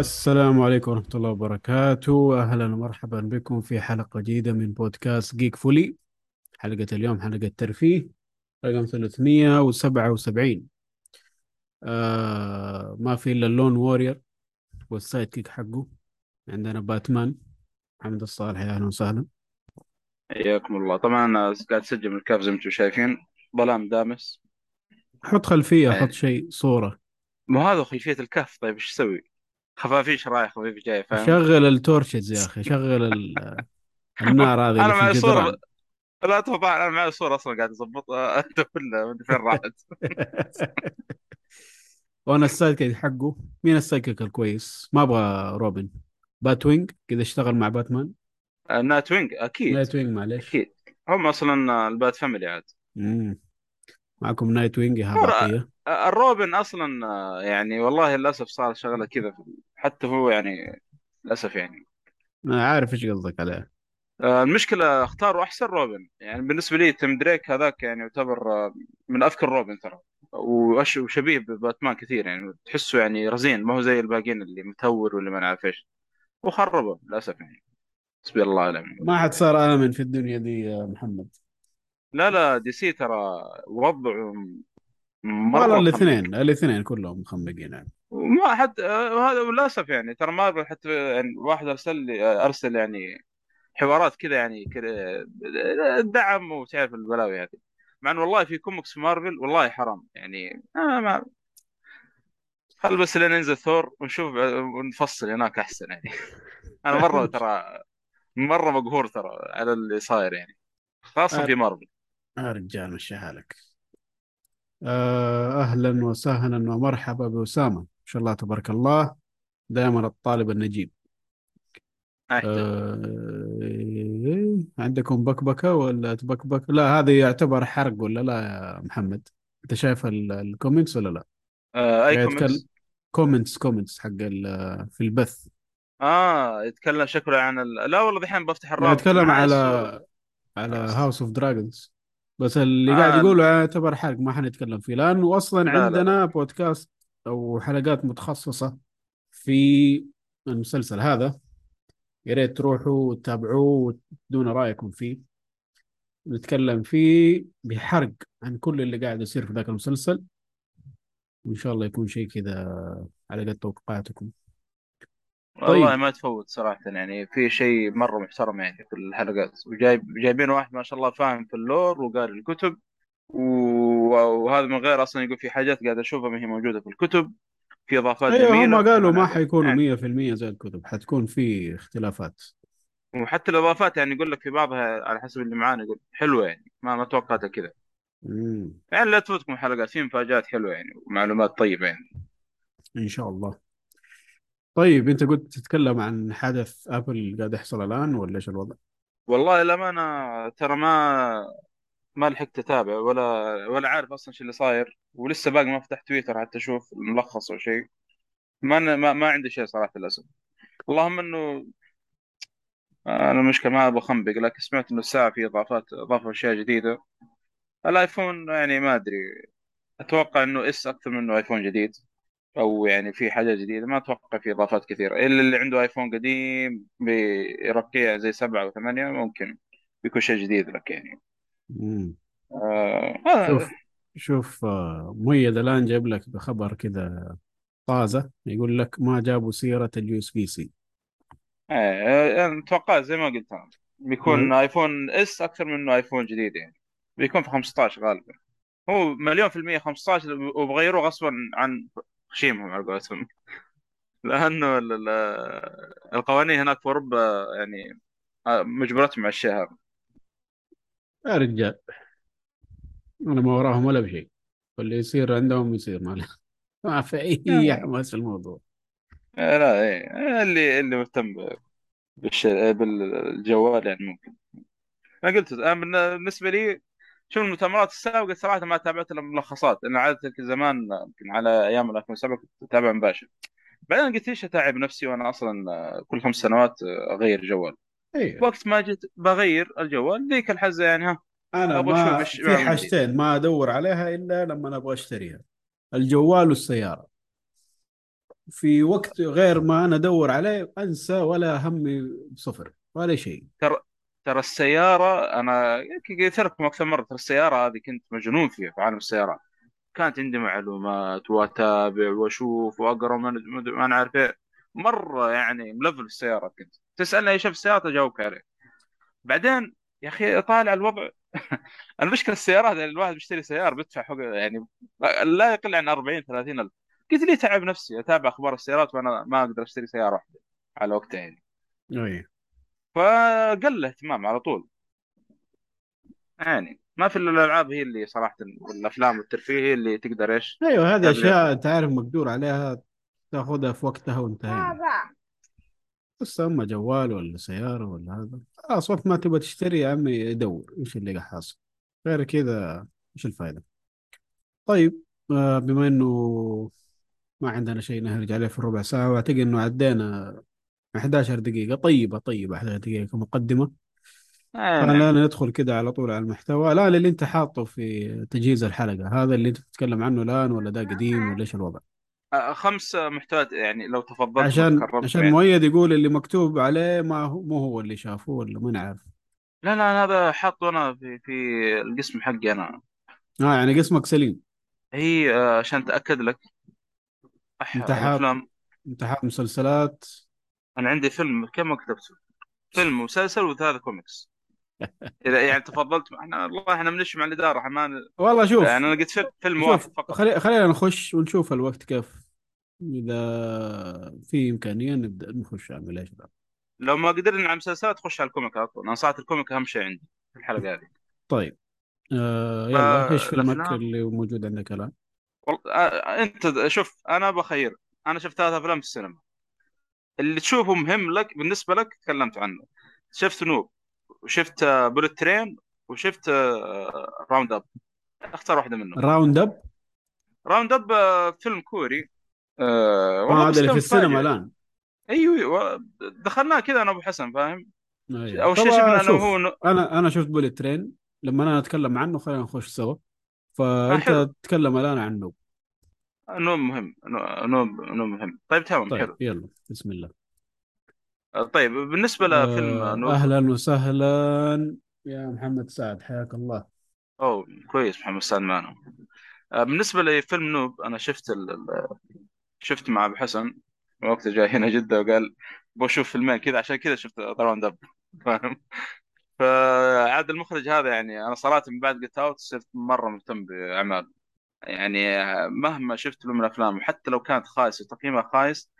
السلام عليكم ورحمة الله وبركاته. أهلا ومرحبا بكم في حلقة جديدة من بودكاست Geek فولي حلقة اليوم حلقة ترفيه رقم 377 آه ما في إلا ال lone warrior وال sidekick حقه. عندنا باتمان محمد الصالح يا أهلا وسهلا. حياكم الله. طبعا أنا قاعد أسجل من الكهف زي ما أنتم شايفين. ظلام دامس. حط خلفية حط شيء صورة. مو هذا خلفية الكهف طيب إيش أسوي؟ خفافيش رايح خفيف جاي فاهم؟ شغل ال torches يا أخي شغل ال- النار هذه أنا في معي صورة لا تفضل أنا معي صورة أصلا قاعد اظبطها أنت كلها ما أدري فين راحت. وأنا ال side حقه مين ال side الكويس؟ ما أبغى روبن. نايت وينج كذا اشتغل مع باتمان. نايت وينج أكيد. نايت وينج معلش أكيد. هم أصلا ال Bat family عاد. مم. معكم نايت وينج يا هباطية الروبن أصلا يعني والله للأسف صار شغلة كذا حتى هو يعني للأسف يعني. أنا عارف إيش قصدك عليه. آه، المشكلة اختاروا أحسن روبن. يعني بالنسبة لي تيم دريك هذاك يعني يعتبر آه، من أذكى روبن ترى. وشبيه بباتمان كثير يعني. تحسه يعني رزين ما هو زي الباقيين اللي متهور واللي ما نعرف إيش. وخربه للأسف يعني. حسبي الله ونعم ما حد صار آمن في الدنيا دي يا محمد. لا لا DC ترى وضعه والله الاثنين الاثنين كلهم مخمقين يعني. وما حد هذا للأسف يعني ترى مارفل حتى يعني واحد أرسل لي أرسل يعني حوارات كذا يعني كذا دعم وتعرف البلاوي هذه. مع انه والله في كوميكس في مارفل والله حرام يعني آه ما خل بس لين ينزل ثور ونشوف ونفصل هناك أحسن يعني. أنا مرة ترى مرة مقهور ترى على اللي صاير يعني خاصة في مارفل. يا رجال مشي حالك. آه، أهلا وسهلا ومرحبا بأسامة. ما شاء الله تبارك الله دائما الطالب النجيب. آه، عندكم بكبكة ولا تبكبك؟ لا هذا يعتبر حرق ولا لا يا محمد؟ أنت شايف ال- comments ولا لا؟ آه أي قاعد يتكلم comments comments حق ال- في البث. آه يتكلم شكله عن ال... لا والله دحين بفتح قاعد الرابط. يتكلم على الصورة. على. House of Dragons بس اللي قاعد آه يقوله يعتبر حرق ما حنتكلم فيه. لأنه أصلا لا لا. عندنا بودكاست أو حلقات متخصصة في المسلسل هذا. يا ريت تروحوا وتتابعوه وتدونا رأيكم فيه. نتكلم فيه بحرق عن كل اللي قاعد يصير في ذاك المسلسل. وإن شاء الله يكون شيء كذا على قد توقعاتكم. والله طيب ما تفوت صراحة يعني في شيء مرة محترم يعني في الحلقات. وجايب جايبين واحد ما شاء الله فاهم في اللور وقاري الكتب و- وهذا من غير أصلا يقول في حاجات قاعد أشوفها ما هي موجودة في الكتب في إضافات أيوه هم قالوا ما. حيكونوا يعني 100% زي الكتب حتكون في اختلافات وحتى الإضافات يعني يقول لك في بعضها على حسب اللي معانا يقول حلوة يعني ما ما توقعتها كذا. يعني لا تفوتكم حلقات في مفاجآت حلوة يعني ومعلومات طيبة يعني إن شاء الله طيب أنت قلت تتكلم عن حدث أبل قاعد يحصل الآن ولا إيش الوضع؟ والله للأمانة ترى ما ما لحقت أتابع ولا ولا عارف أصلا شو اللي صاير ولسه باقي ما فتحت تويتر حتى أشوف الملخص أو شيء. ما ما, ما عندي شيء صراحة للأسف. اللهم إنه أنا المشكلة ما أبغى أخنبق لكن سمعت إنه الساعة في إضافات اضافوا أشياء جديدة. الآيفون يعني ما أدري. أتوقع إنه إس أكثر منه آيفون جديد أو يعني في حاجة جديدة. ما أتوقع في إضافات كثيرة. إلا اللي عنده آيفون قديم بيرقيه زي سبعة أو ثمانية ممكن بيكون شيء جديد لك يعني. آه شوف شوف آه، مؤيد الآن جايب لك بخبر كذا طازة يقول لك ما جابوا سيره ال USB-C. إيه أتوقع زي ما قلت أنا. بيكون آيفون S أكثر منه آيفون جديد يعني. بيكون في 15 غالبا. هو مليون في المية 15 وبغيروه غصبا عن خشيمهم على قولتهم. لأنه ال- ال- القوانين هناك في أوروبا يعني آه، مجبرتهم على الشيء هذا. يا رجال. أنا ما وراهم ولا بشيء. واللي يصير عندهم يصير ما, ما في أي حماس في الموضوع. آه، لا إيه. اللي اللي مهتم. بالجوال يعني ممكن. أنا قلت أنا بالنسبة لي شوف المؤتمرات السابقة صراحة ما تابعت إلا ملخصات. أنا عادة زمان يمكن على أيام 2007 كنت أتابع مباشر. بعدين قلت ليش أتعب نفسي وأنا أصلا كل خمس سنوات أغير جوال؟ أيوه وقت ما جيت بغير الجوال ذيك الحزة يعني ها. أنا ما في. حاجتين ما أدور عليها إلا لما أبغى أشتريها. الجوال والسيارة. في وقت غير ما أنا أدور عليه أنسى ولا همي صفر ولا شيء. ترى ترى السيارة أنا قلت لكم أكثر مرة ترى السيارة هذه كنت مجنون فيها في عالم السيارات. كانت عندي معلومات وأتابع وأشوف وأقرأ ما أنا عارف إيه. مرة يعني ملفل في السيارات كنت. تسألني إيش في السيارات اجاوبك عليه. بعدين يا أخي طالع الوضع. المشكلة السيارات يعني الواحد بيشتري سيارة بيدفع حق يعني لا يقل عن 40 30 ألف. قلت لي تعب نفسي أتابع أخبار السيارات وأنا ما أقدر أشتري سيارة واحدة على وقتها يعني. أي. فقل الاهتمام على طول. يعني ما في إلا الألعاب هي اللي صراحة والأفلام والترفيه هي اللي تقدر إيش؟ أيوه هذه أشياء انت عارف مقدور عليها تأخذها في وقتها وانتهينا. بس أما جوال ولا سيارة ولا هذا. خلاص وقت ما تبغى تشتري يا عمي دور إيش اللي قاعد حاصل؟ غير كذا إيش الفائده طيب آه، بما إنه ما عندنا شيء نهرج عليه في الربع ساعة وأعتقد إنه عدينا 11 دقيقة. طيبة طيبة 11 دقيقة كمقدمة. آه نعم. ندخل كده على طول على المحتوى. الآن اللي أنت حاطه في تجهيز الحلقة هذا اللي أنت بتتكلم عنه الآن ولا ده قديم ولا إيش الوضع؟ آه، خمس محتويات يعني لو تفضلت عشان عشان يعني. مؤيد يقول اللي مكتوب عليه ما هو مو هو اللي شافه ولا ما نعرف. لا لا أنا هذا حاطه أنا في في القسم حقي أنا. آه يعني قسمك سليم. هي آه، عشان أتأكد لك. أح أنت حاط الأفلام. أنت حاط مسلسلات. أنا عندي فيلم كم كتبته فيلم ومسلسل وثلاثة كوميكس. إذا يعني تفضلت إحنا والله إحنا بنمشي مع الإدارة إحنا ما والله شوف. يعني أنا قلت فيلم, فيلم شوف واحد فقط. خلي خلينا نخش ونشوف الوقت كيف. إذا في إمكانية نبدأ نخش على ليش لا لو ما قدرنا على المسلسلات خش على ال comic على طول أنا صارت ال comic أهم شيء عندي في الحلقة هذه. طيب. آه يلا إيش فيلمك اللي موجود عندك الآن؟ والله آه، أنت شوف أنا بخير. أنا شفت ثلاث أفلام في السينما. اللي تشوفه مهم لك بالنسبة لك تكلمت عنه. شفت Nope وشفت Bullet Train وشفت آه، Round Up أختار واحدة منهم. Round Up Round Up آه، فيلم كوري. آه، آه هذا اللي في السينما الآن. أيوه دخلناه كذا أنا أبو حسن فاهم؟ أيوة. اول شيء شفنا أنا وهو ن- أنا أنا شفت Bullet Train لما أنا أتكلم عنه خلينا نخش سوا. فأنت حلو. تتكلم الآن عنه Nope. مهم. Nope Nope Nope مهم. طيب تمام طيب حلو. يلا بسم الله. آه، طيب بالنسبة لفيلم آه Nope. أهلا وسهلا. يا محمد سعد حياك الله. أوه كويس محمد سعد معنا. بالنسبة لفيلم Nope أنا شفت شفت مع أبو حسن وقتها جاي هنا جدة وقال بشوف فيلمين كذا عشان كذا شفت Round Up فاهم؟ فعاد المخرج هذا يعني أنا صراحة من بعد Get Out صرت مرة مهتم باعماله يعني مهما شفت له من الأفلام وحتى لو كانت خايسه تقييمها خايس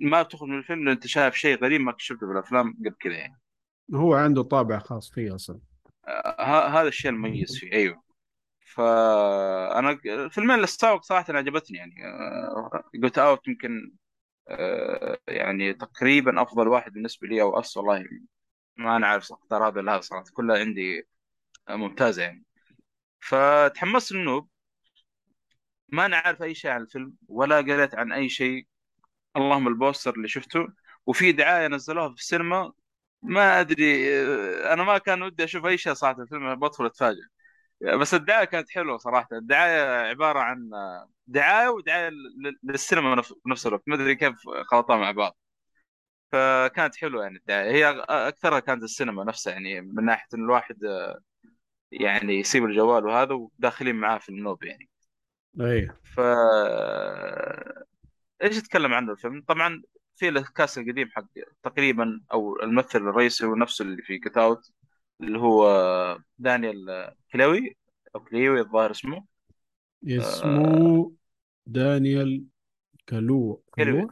ما تخرج من الفيلم لأن أنت شايف شيء غريب ما شفته بالافلام قبل كذا يعني. هو عنده طابع خاص فيه أصلا. ه- هذا الشيء المميز فيه أيوه. فأنا الفيلمين اللي سوى صراحة عجبتني يعني. Get Out يمكن آه، يعني تقريبا أفضل واحد بالنسبة لي أو Us والله. ما أنا عارف اختار هذا ولا هذا صراحة كلها عندي ممتازة يعني. فتحمست لل Nope ما أنا عارف أي شيء عن الفيلم ولا قريت عن أي شيء. اللهم البوستر اللي شفته. وفي دعاية نزلوها في السينما. ما أدري آه، أنا ما كان ودي أشوف أي شيء صراحة الفيلم بدخل اتفاجئ بس الدعاية كانت حلوة صراحة. الدعاية عبارة عن دعاية ودعاية لل- للسينما نفس الوقت. ما أدري كيف خلطوها مع بعض. فكانت حلوة يعني الدعاية. هي أكثرها كانت السينما نفسها يعني من ناحية إن الواحد يعني يسيب الجوال وهذا وداخلين معاه في ال Nope يعني. أي. ف إيش يتكلم عنه الفيلم؟ طبعا في ال cast القديم حق تقريبا أو الممثل الرئيسي هو نفسه اللي في Get Out اللي هو دانيال كالويا أو كلويا الظاهر اسمه. اسمه دانيال كالو كلوي. كالو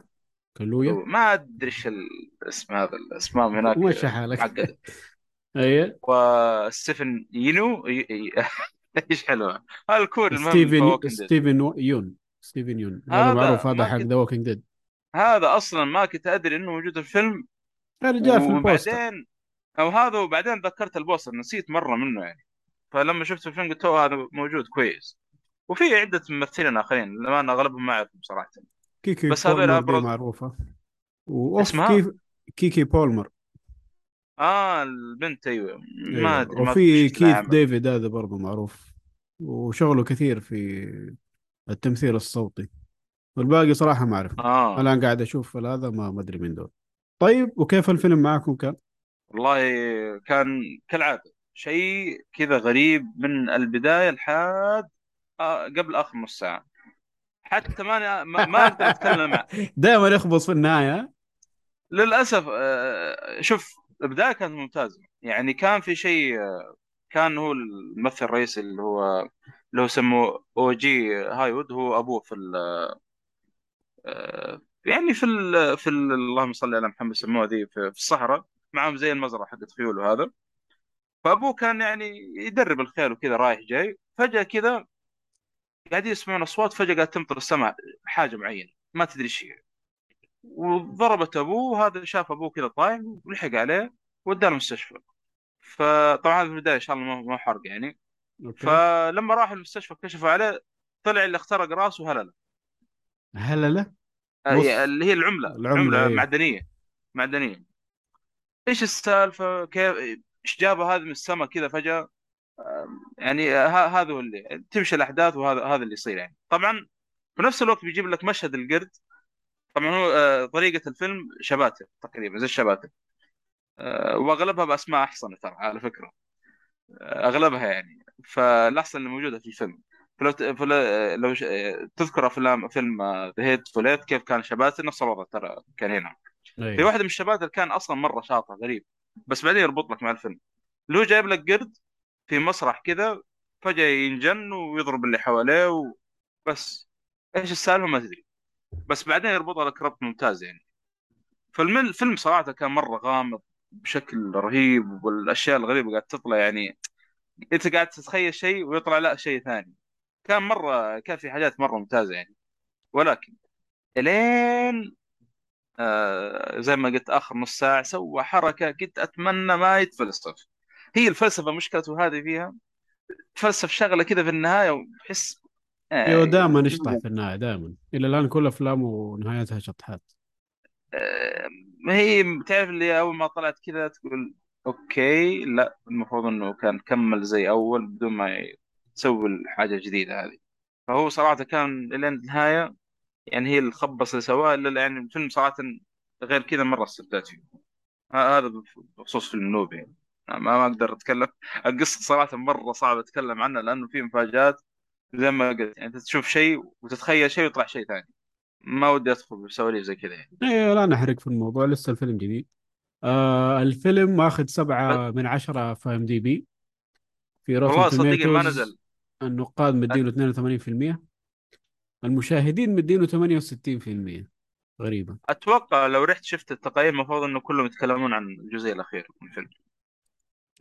كالويا ما أدري إيش الاسم هذا الاسماء هناك ما شاء الله معقدة. اي وستيفن يون إيش حلوة. هذا الكوري ستيفن. ستيفن يون. ستيفن يون. هذا معروف هذا حق The Walking Dead هذا أصلا ما كنت أدري إنه موجود في الفيلم. رجال في ال poster. وبعدين أو هذا وبعدين تذكرت ال poster نسيت مرة منه يعني. فلما شفت الفيلم قلت "أوه، هذا موجود كويس. وفي عدة ممثلين آخرين لما أنا أغلبهم ما أعرفهم صراحة. كيكي بس هذول أبرز- معروفة. وأوف اسمها؟ كيف كيكي بولمر. آه البنت أيوه. ما أيوة. أدري وفي كيث. ديفيد هذا برضه معروف. وشغله كثير في التمثيل الصوتي. والباقي صراحة ما أعرف آه. الآن قاعد أشوف هذا ما ما أدري من دول طيب وكيف الفيلم معكم كان؟ والله كان كالعادة. شيء كذا غريب من البداية لحد آه، قبل آخر نص ساعة. حتى ما ما, ما أقدر أتكلم دائما يخبص في النهاية. للأسف آه، شوف البداية كانت ممتازة. يعني كان في شيء آه، كان هو الممثل الرئيسي اللي هو اللي هو سموه أو جي هايوود هو أبوه في ال يعني في ال في ال اللهم صل على محمد سموه ذي في الصحراء. معهم زي المزرعة حقت خيول وهذا فأبوه كان يعني يدرب الخيل وكذا رايح جاي. فجأة كذا قاعدين يسمعون أصوات فجأة قاعد تمطر السماء حاجة معينة ما تدري إيش هي. وضربت أبوه هذا شاف أبوه كذا طايح ولحق عليه وداه المستشفى. فطبعا هذا في البداية إن شاء الله ما حرق يعني. أوكي. فلما راح المستشفى كشفوا عليه طلع اللي اخترق راسه هللة. هلا لا آه،. اللي هي العملة. العملة، عملة أيوه. معدنية. معدنية. إيش السالفة؟ كيف إيش جابه هذا من السماء كذا فجأة؟ يعني هذا هو اللي تمشي الأحداث وهذا هذا اللي يصير يعني. طبعا في نفس الوقت بيجيب لك مشهد القرد. طبعا هو آه، طريقة الفيلم chapters تقريبا زي ال chapters. آه، وأغلبها بأسماء احصنه ترى على فكرة. آه، أغلبها يعني. فالأحصنة اللي موجودة في الفيلم. فلو لو تذكر افلام فيلم The Hateful Eight كيف كان chapters نفس الوضع ترى كان هنا. في أيوه. واحدة من ال chapters كان أصلا مرة chapter غريب بس بعدين يربط لك مع الفيلم. اللي هو جايب لك قرد في مسرح كذا فجأة ينجن ويضرب اللي حواليه وبس إيش السالفة؟ ما تدري. بس بعدين يربطها لك ربط ممتاز يعني. فالفيلم الفيلم صراحة كان مرة غامض بشكل رهيب والأشياء الغريبة قاعد تطلع يعني. أنت قاعد تتخيل شيء ويطلع لا شيء ثاني. كان مرة كان في حاجات مرة ممتازة يعني. ولكن إلين زي ما قلت آخر نص ساعة سوى حركة كنت أتمنى ما يتفلسف. هي الفلسفة مشكلته هذه فيها. تفلسف شغلة كذا في النهاية وتحس آه، أيوه دائما يشطح في النهاية دائما إلى الآن كل أفلامه نهايتها شطحات. آه، ما هي تعرف اللي أول ما طلعت كذا تقول أوكي لا المفروض إنه كان كمل زي أول بدون ما يسوي الحاجة الجديدة هذه. فهو صراحة كان الين النهاية يعني هي الخبص اللي سواها إلا يعني الفيلم صراحة غير كذا مرة استمتعت فيه. هذا بخصوص فيلم Nope. يعني. ما ما أقدر أتكلم. القصة صراحة مرة صعب أتكلم عنها لأنه في مفاجآت زي ما قلت. يعني تشوف شيء وتتخيل شيء ويطلع شيء ثاني. ما ودي أدخل بسواليف زي كذا يعني. أيوه لا نحرق في الموضوع. لسه الفيلم جديد. آه الفيلم ماخذ سبعة من عشرة في IMDb. في والله Rotten صدقني ما نزل. النقاد مدينه 82% المشاهدين مدينه 68% غريبة. أتوقع لو رحت شفت التقييم المفروض إنه كلهم يتكلمون عن الجزء الأخير من الفيلم.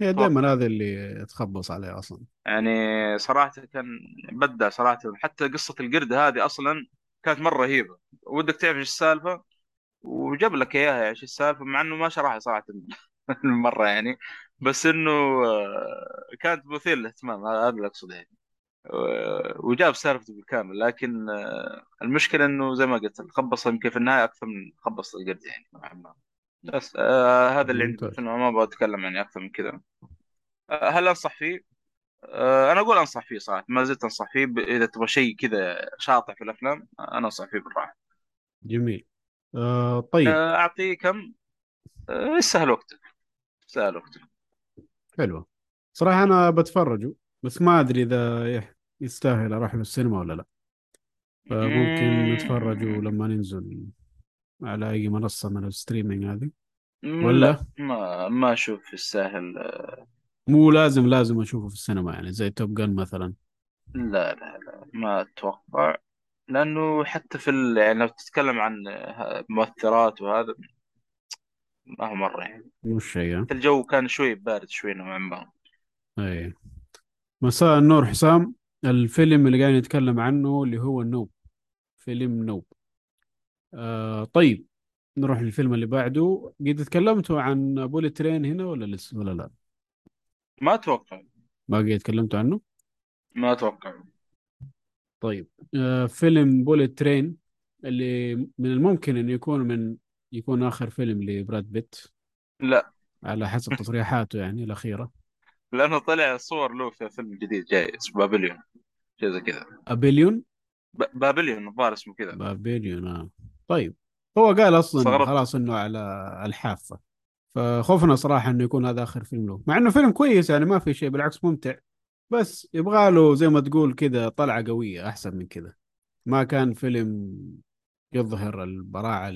هي دائما هذا اللي تخبص عليه أصلا. يعني صراحة كان بدع صراحة. حتى قصة القرد هذه أصلا كانت مرة رهيبة. ودك تعرف إيش السالفة؟ وجاب لك إياها إيش السالفة؟ مع إنه ما شرحها صراحة مره يعني. بس إنه آه، كانت مثير للاهتمام. هذا اللي أقصده يعني. وجاب سالفته بالكامل. لكن آه، المشكلة إنه زي ما قلت الخبصه يمكن في النهاية أكثر من خبصه القرد يعني نوعاً ما. بس. آه هذا اللي عندي ما أبغى أتكلم يعني أكثر من كذا. آه هل أنصح فيه؟ آه أنا أقول أنصح فيه صراحة. ما زلت أنصح فيه ب- إذا تبغى شيء كذا شاطح في الأفلام آه، أنا أنصح فيه بالراحة. جميل. آه طيب. آه أعطيه كم؟ آه يستاهل وقتك. يستاهل وقتك. حلوة صراحة أنا بتفرجه بس ما أدري إذا يح- يستاهل أروح له السينما ولا لا. فممكن مم. نتفرجه لما ننزل على أي منصة من الستريمينج هذه. ولا؟ لا ما ما أشوف يستاهل. مو لازم لازم أشوفه في السينما يعني زي توب جن مثلا. لا لا لا ما أتوقع. لأنه حتى في ال... يعني لو تتكلم عن مؤثرات وهذا ما هو مرة يعني. مش شيء الجو كان شوي بارد شوي نوعا ما. أي. مساء النور حسام. الفيلم اللي قاعد نتكلم عنه اللي هو النوب فيلم نوب. آه طيب نروح للفيلم اللي بعده. قد تكلمتوا عن بوليت ترين هنا ولا لسه؟ ولا لا. ما أتوقع. ما قد تكلمتوا عنه؟ ما أتوقع. طيب آه فيلم Bullet Train اللي من الممكن انه يكون من يكون آخر فيلم لبراد بيت لا. على حسب تصريحاته يعني الأخيرة. لأنه طلع صور له في فيلم جديد جاي اسمه Babylon شيء زي كذا. Babylon ب... Babylon الظاهر اسمه كذا. Babylon آه. طيب. هو قال أصلا استغربت. خلاص إنه على الحافة. فخوفنا صراحة إنه يكون هذا آخر فيلم له. مع إنه فيلم كويس يعني ما في شيء بالعكس ممتع. بس يبغى له زي ما تقول كذا طلعة قوية أحسن من كذا. ما كان فيلم يظهر البراعة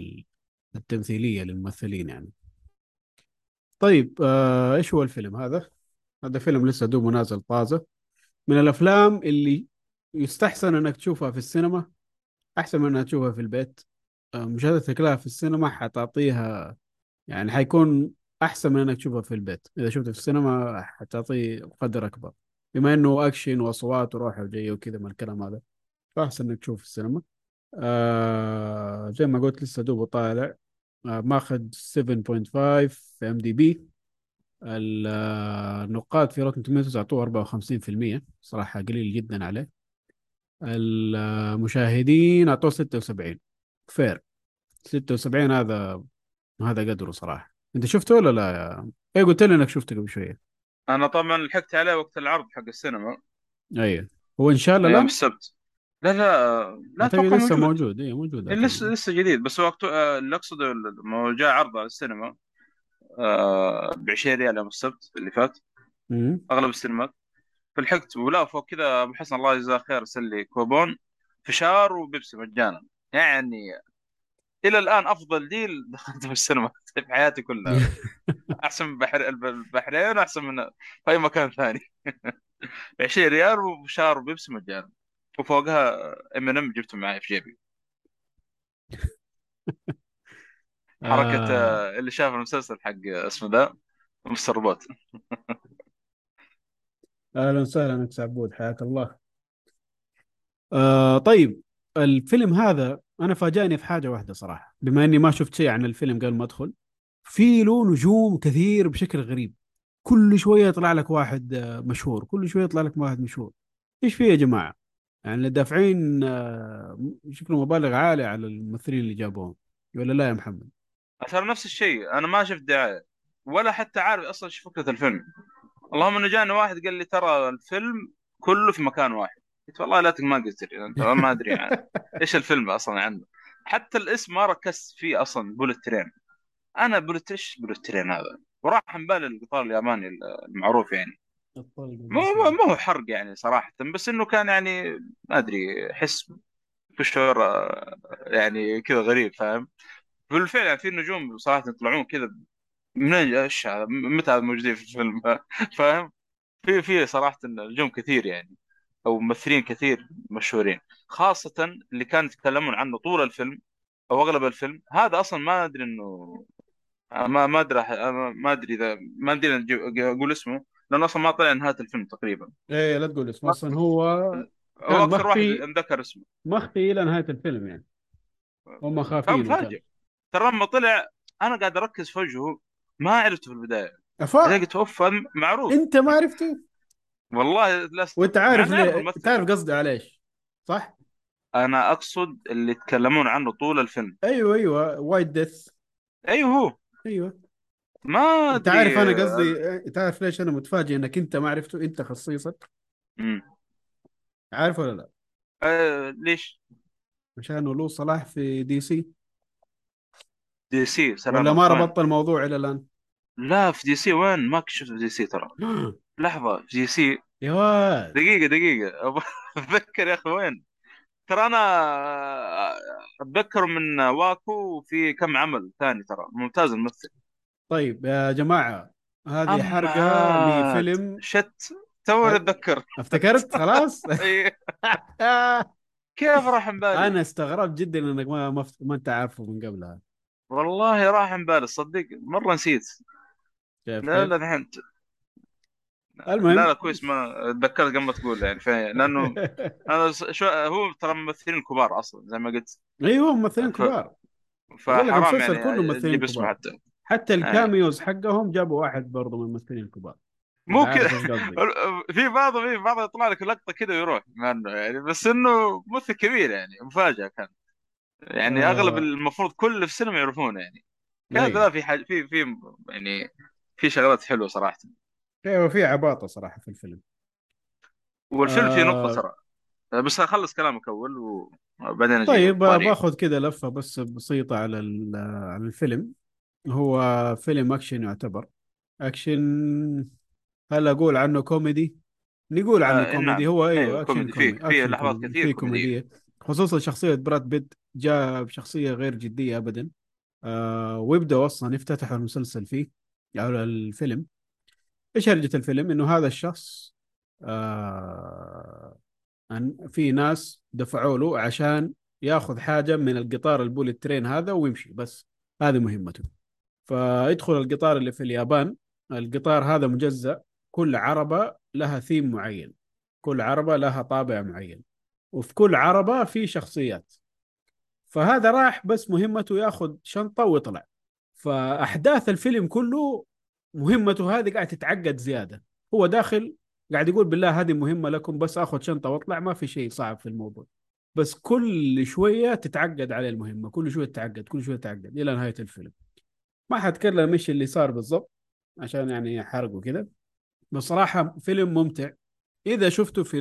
التمثيلية للممثلين يعني. طيب آه إيش هو الفيلم هذا؟ هذا فيلم لسه دوبه نازل طازة. من الأفلام اللي يستحسن إنك تشوفها في السينما أحسن من انك تشوفها في البيت. آه، مشاهدتك لها في السينما حتعطيها يعني حيكون أحسن من إنك تشوفها في البيت. إذا شفته في السينما حتعطيه قدر أكبر. بما إنه أكشن وأصوات وروحه وجايه وكذا من الكلام هذا فأحسن إنك تشوف في السينما. آه زي ما قلت لسه دوبه طالع. آه ماخذ 7.5 في IMDb النقاد في Rotten Tomatoes اعطوه 54% صراحة قليل جدا عليه. المشاهدين أعطوه 76 فير 76 هذا هذا قدره صراحة. أنت شفته ولا لا يا إيه قلت لي إنك شفته قبل شوية. أنا طبعا لحقت عليه وقت العرض حق السينما. أيوه. هو إن شاء الله لا السبت. لا لا لا أتوقع لسه موجود, إيه موجود إيه، لسه لسه جديد. بس وقت اللي أقصده لما جاء عرض على السينما. ب 20 ريال يوم السبت اللي فات. أغلب السينمات. فلحقت ولا فوق كذا أبو حسن الله يجزاه خير ارسل لي كوبون فشار وبيبسي مجانا. يعني إلى الآن أفضل deal دخلت في السينما في حياتي كلها. أحسن من بحر البحرين واحسن من في أي مكان ثاني. ب 20 ريال وفشار وبيبسي مجانا. وفوقها ام ان ام جبته معي في جيبي. حركة آه. آه. اللي شاف المسلسل حق اسمه The مستر روبوت. أهلا وسهلا انك عبود حياك الله. آه طيب الفيلم هذا أنا فاجأني في حاجة واحدة صراحة. بما إني ما شفت شيء عن الفيلم قبل ما أدخل في له نجوم كثير بشكل غريب. كل شوية يطلع لك واحد آه، مشهور كل شوية يطلع لك واحد مشهور. إيش في يا جماعة؟ يعني اللي دافعين آه، شكله مبالغ عالية على الممثلين اللي جابوهم ولا لا يا محمد؟ ترى نفس الشيء أنا ما شفت دعاية ولا حتى عارف أصلا إيش فكرة الفيلم. اللهم إنه جاني واحد قال لي ترى الفيلم كله في مكان واحد. قلت والله لا ما قلت لي أنت ما أدري يعني إيش الفيلم أصلا عنه. حتى الاسم ما ركزت فيه أصلا بولت ترين أنا بولت إيش بولت ترين هذا؟ وراح عن بالي القطار الياباني المعروف يعني. مو مو مو هو حرق يعني صراحة بس إنه كان يعني ما أدري احس في شعور آه، يعني كذا غريب فاهم؟ بالفعل يعني في نجوم صراحة يطلعون كذا من إيش هذا؟ متى هذا موجودين في الفيلم؟ فاهم؟ في في صراحة نجوم كثير يعني أو ممثلين كثير مشهورين. خاصة اللي كانوا يتكلمون عنه طول الفيلم أو أغلب الفيلم هذا أصلا ما أدري انه ما ما أدري ما أدري اذا ما أدري أقول اسمه لأنه أصلا ما طلع نهاية الفيلم تقريبا. إيه لا تقول اسمه أصلا هو هو أكثر واحد انذكر اسمه. مخفي إلى نهاية الفيلم يعني. هم كان خافين مفاجئ ترى لما طلع أنا قاعد أركز في وجهه ما عرفته في البداية. أفا... لقيت أوف معروف. أنت ما عرفته؟ والله لا است- وانت عارف ليه الممثل. تعرف قصدي على إيش صح؟ أنا أقصد اللي يتكلمون عنه طول الفيلم. أيوه أيوه. White Death أيوه هو. أيوه. ما أنت عارف أنا قصدي تعرف ليش أنا متفاجئ إنك أنت ما عرفته؟ أنت خصيصك مم. عارف ولا لا؟ آه ليش؟ عشان له صلاح في دي سي دي سي سلام ولا ما؟ ربطت الموضوع إلى الآن؟ لا في دي سي وين؟ ما كنت شفت في دي سي ترى. لحظة في دي سي. يا واد. دقيقة دقيقة. أتذكر يا أخي وين؟ ترى أنا اتذكر من واكو في كم عمل ثاني ترى. ممتاز الممثل. طيب يا جماعة هذه حرقة. لفيلم شت. توني أتذكر. افتكرت؟ خلاص؟ إيه. كيف راح عن بالي؟ أنا استغربت جدا إنك ما ما, ما أنت عارفه من قبلها. والله راح عن بالي صدق مرة نسيت. شايف لا كيف؟ لا الحين. المهم. لا لا كويس ما تذكرت قبل ما تقول يعني في... لأنه س- شو هو ترى ممثلين كبار أصلا زي ما قلت. أيوه ممثلين ف- كبار. فحرام يعني كله ممثلين كبار. حتى. حتى الكاميوز حقهم جابوا واحد برضه من الممثلين الكبار. مو كذا. في بعض في بعض يطلع لك لقطة كذا ويروح مع انه يعني بس إنه ممثل كبير يعني مفاجأة كان. يعني آه. أغلب المفروض كل في السينما يعرفونه يعني كذا أيوة. لا في حاجة في في يعني في شغلات حلوة صراحة أيوه في عباطة صراحة في الفيلم والفيلم آه. نقطة ترى بس أخلص كلامك أول وبعدين طيب. باخذ كذا لفة بس بسيطة على على الفيلم هو فيلم أكشن يعتبر أكشن هل أقول عنه كوميدي؟ نقول عنه آه، كوميدي نعم. هو أيوه أيوة، أكشن كوميدي. فيه- كوميدي فيه أكشن لحظات. كثير فيه كوميدية. كوميدية خصوصا شخصية براد بيت جاء بشخصية غير جدية ابدا. آه ويبدأ أصلا يفتتح المسلسل فيه أو الفيلم. إيش هرجة الفيلم؟ إنه هذا الشخص آه في ناس دفعوا له عشان ياخذ حاجة من القطار البوليت ترين هذا ويمشي بس هذه مهمته. فيدخل القطار اللي في اليابان. القطار هذا مجزأ. كل عربة لها ثيم معين. كل عربة لها طابع معين. وفي كل عربة في شخصيات. فهذا راح بس مهمته ياخذ شنطة ويطلع. فأحداث الفيلم كله مهمته هذه قاعد تتعقد زيادة. هو داخل قاعد يقول بالله هذه مهمة لكم بس آخذ شنطة وأطلع ما في شيء صعب في الموضوع. بس كل شوية تتعقد عليه المهمة كل شوية تتعقد كل شوية تتعقد إلى نهاية الفيلم. ما حتكلم إيش اللي صار بالضبط عشان يعني حرقه كده. بصراحة فيلم ممتع. إذا شفته في